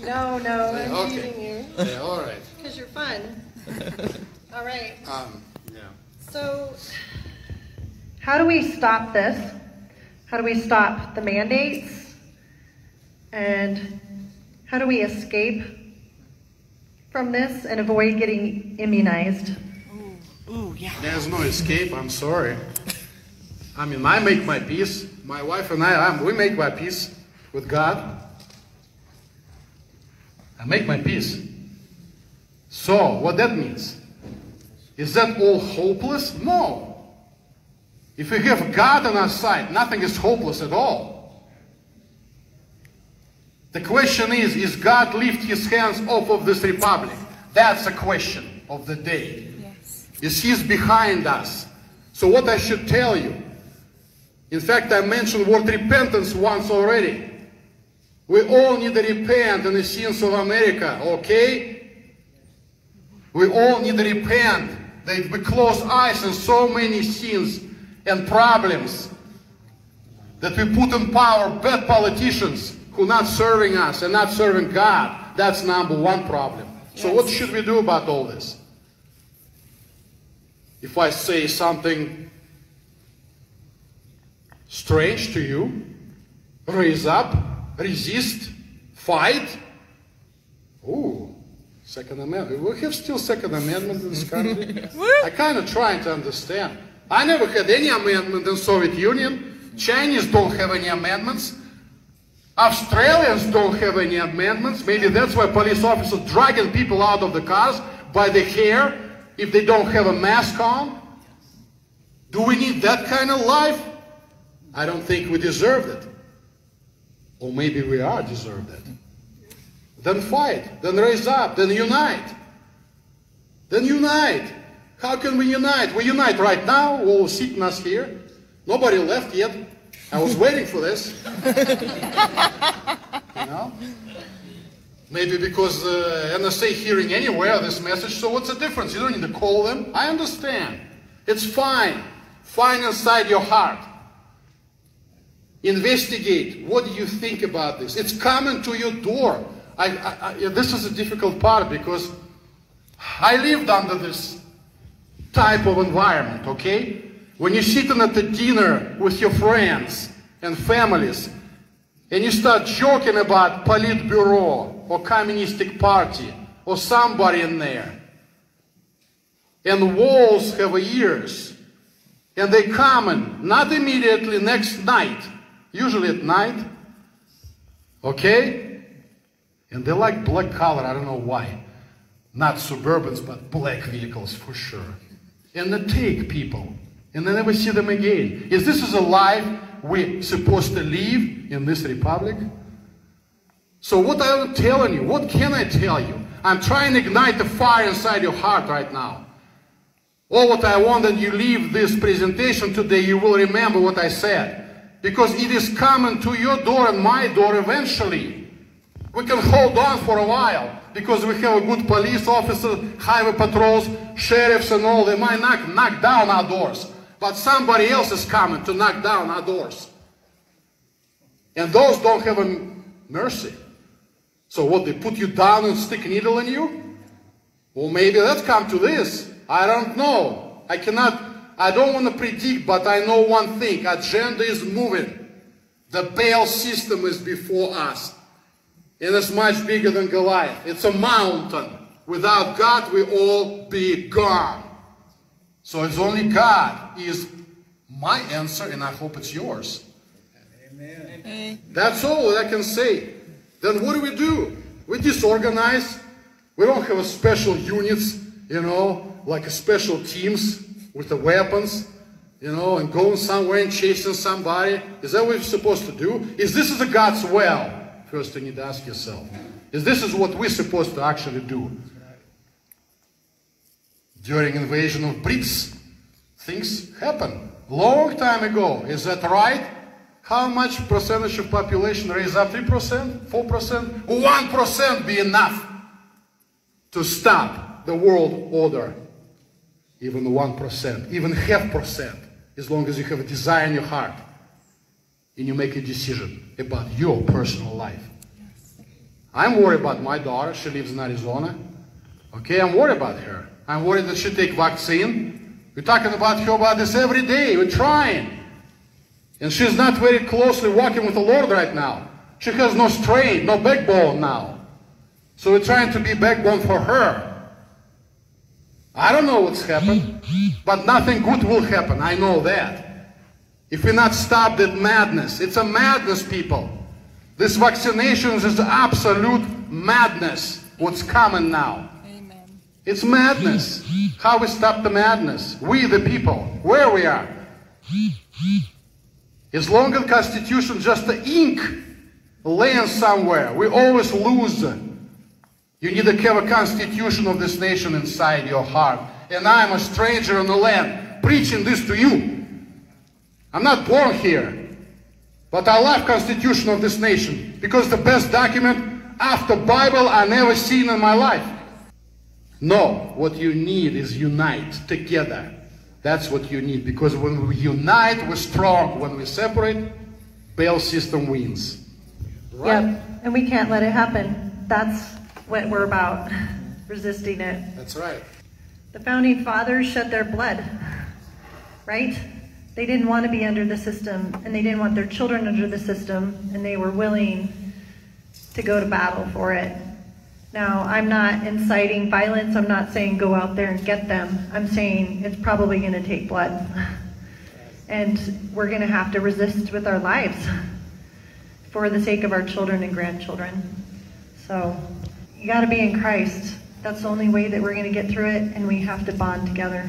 No, no, I'm Okay. teasing you Yeah, all right. because you're fun. All right. Um, yeah. So, how do we stop this? How do we stop the mandates? And how do we escape from this and avoid getting immunized? Ooh, yeah. There's no escape. I'm sorry. I mean, I make my peace. My wife and I, I'm, we make my peace with God. I make my peace. So, what that means? Is that all hopeless? No. If we have God on our side, nothing is hopeless at all. The question is, is God lift his hands off of this republic? That's the question of the day. Yes. Is he's behind us. So what I should tell you, in fact, I mentioned word repentance once already. We all need to repent in the sins of America, okay? We all need to repent that we close eyes on so many sins and problems that we put in power bad politicians who are not serving us and not serving God. That's number one problem. So what should we do about all this? If I say something strange to you, raise up, resist, fight. Oh, Second Amendment. We have still Second Amendment in this country. I kind of trying to understand. I never had any amendment in Soviet Union. Chinese don't have any amendments. Australians don't have any amendments. Maybe that's why police officers dragging people out of the cars by the hair if they don't have a mask on. Do we need that kind of life? I don't think we deserve it. Or maybe we are deserved it. Then fight, then raise up, then unite. Then unite. How can we unite? We unite right now, all sitting us here. Nobody left yet. I was waiting for this. you know? Maybe because uh, NSA hearing anywhere this message, so what's the difference? You don't need to call them. I understand. It's fine. Fine inside your heart. Investigate. What do you think about this? It's coming to your door. I, I, I, this is a difficult part because I lived under this type of environment, okay? When you're sitting at the dinner with your friends and families and you start joking about Politburo or Communistic Party or somebody in there, and walls have ears, and they come in, not immediately next night, usually at night, okay? And they like black color, I don't know why. Not Suburbans, but black vehicles for sure. And they take people, and they never see them again. Is this is a life we're supposed to live in this republic? So what I'm telling you, what can I tell you? I'm trying to ignite the fire inside your heart right now. All what I want that you leave this presentation today, you will remember what I said. Because it is coming to your door and my door eventually. We can hold on for a while because we have a good police officer, highway patrols, sheriffs and all. They might knock, knock down our doors. But somebody else is coming to knock down our doors. And those don't have a mercy. So what, they put you down and stick a needle in you? Well, maybe let's come to this. I don't know. I cannot, I don't want to predict, but I know one thing. Agenda is moving. The Baal system is before us. And it's much bigger than Goliath. It's a mountain. Without God, we all be gone. So it's only God is my answer, and I hope it's yours. Amen. That's all that I can say. Then what do we do? We disorganize. We don't have a special units, you know, like a special teams with the weapons, you know, and going somewhere and chasing somebody. Is that what you're supposed to do? Is this is a God's will? First thing you need to ask yourself. Is this is what we're supposed to actually do? During invasion of Brits, things happen. Long time ago. Is that right? How much percentage of population raise up? 3%? 4%? 1% be enough to stop the world order. Even 1%, even half percent, as long as you have a desire in your heart and you make a decision about your personal life. I'm worried about my daughter. She lives in Arizona. Okay, I'm worried about her. I'm worried that she take vaccine. We're talking about her about this every day. We're trying. And she's not very closely walking with the Lord right now. She has no strength, no backbone now. So we're trying to be backbone for her. I don't know what's happened, but nothing good will happen. I know that. If we not stop that madness, it's a madness, people. This vaccinations is absolute madness. What's coming now? Amen. It's madness. How we stop the madness? We, the people, where we are. As long as Constitution just the ink laying somewhere, we always lose. You need to have a constitution of this nation inside your heart. And I'm a stranger in the land preaching this to you. I'm not born here, but I love constitution of this nation because the best document after Bible I never seen in my life. No, what you need is unite together. That's what you need because when we unite, we're strong. When we separate, Baal system wins. Right? Yep, and we can't let it happen. That's what we're about, resisting it. That's right. The founding fathers shed their blood, right? They didn't want to be under the system, and they didn't want their children under the system, and they were willing to go to battle for it. Now, I'm not inciting violence. I'm not saying go out there and get them. I'm saying it's probably going to take blood. And we're going to have to resist with our lives for the sake of our children and grandchildren. So, you got to be in Christ. That's the only way that we're going to get through it, and we have to bond together.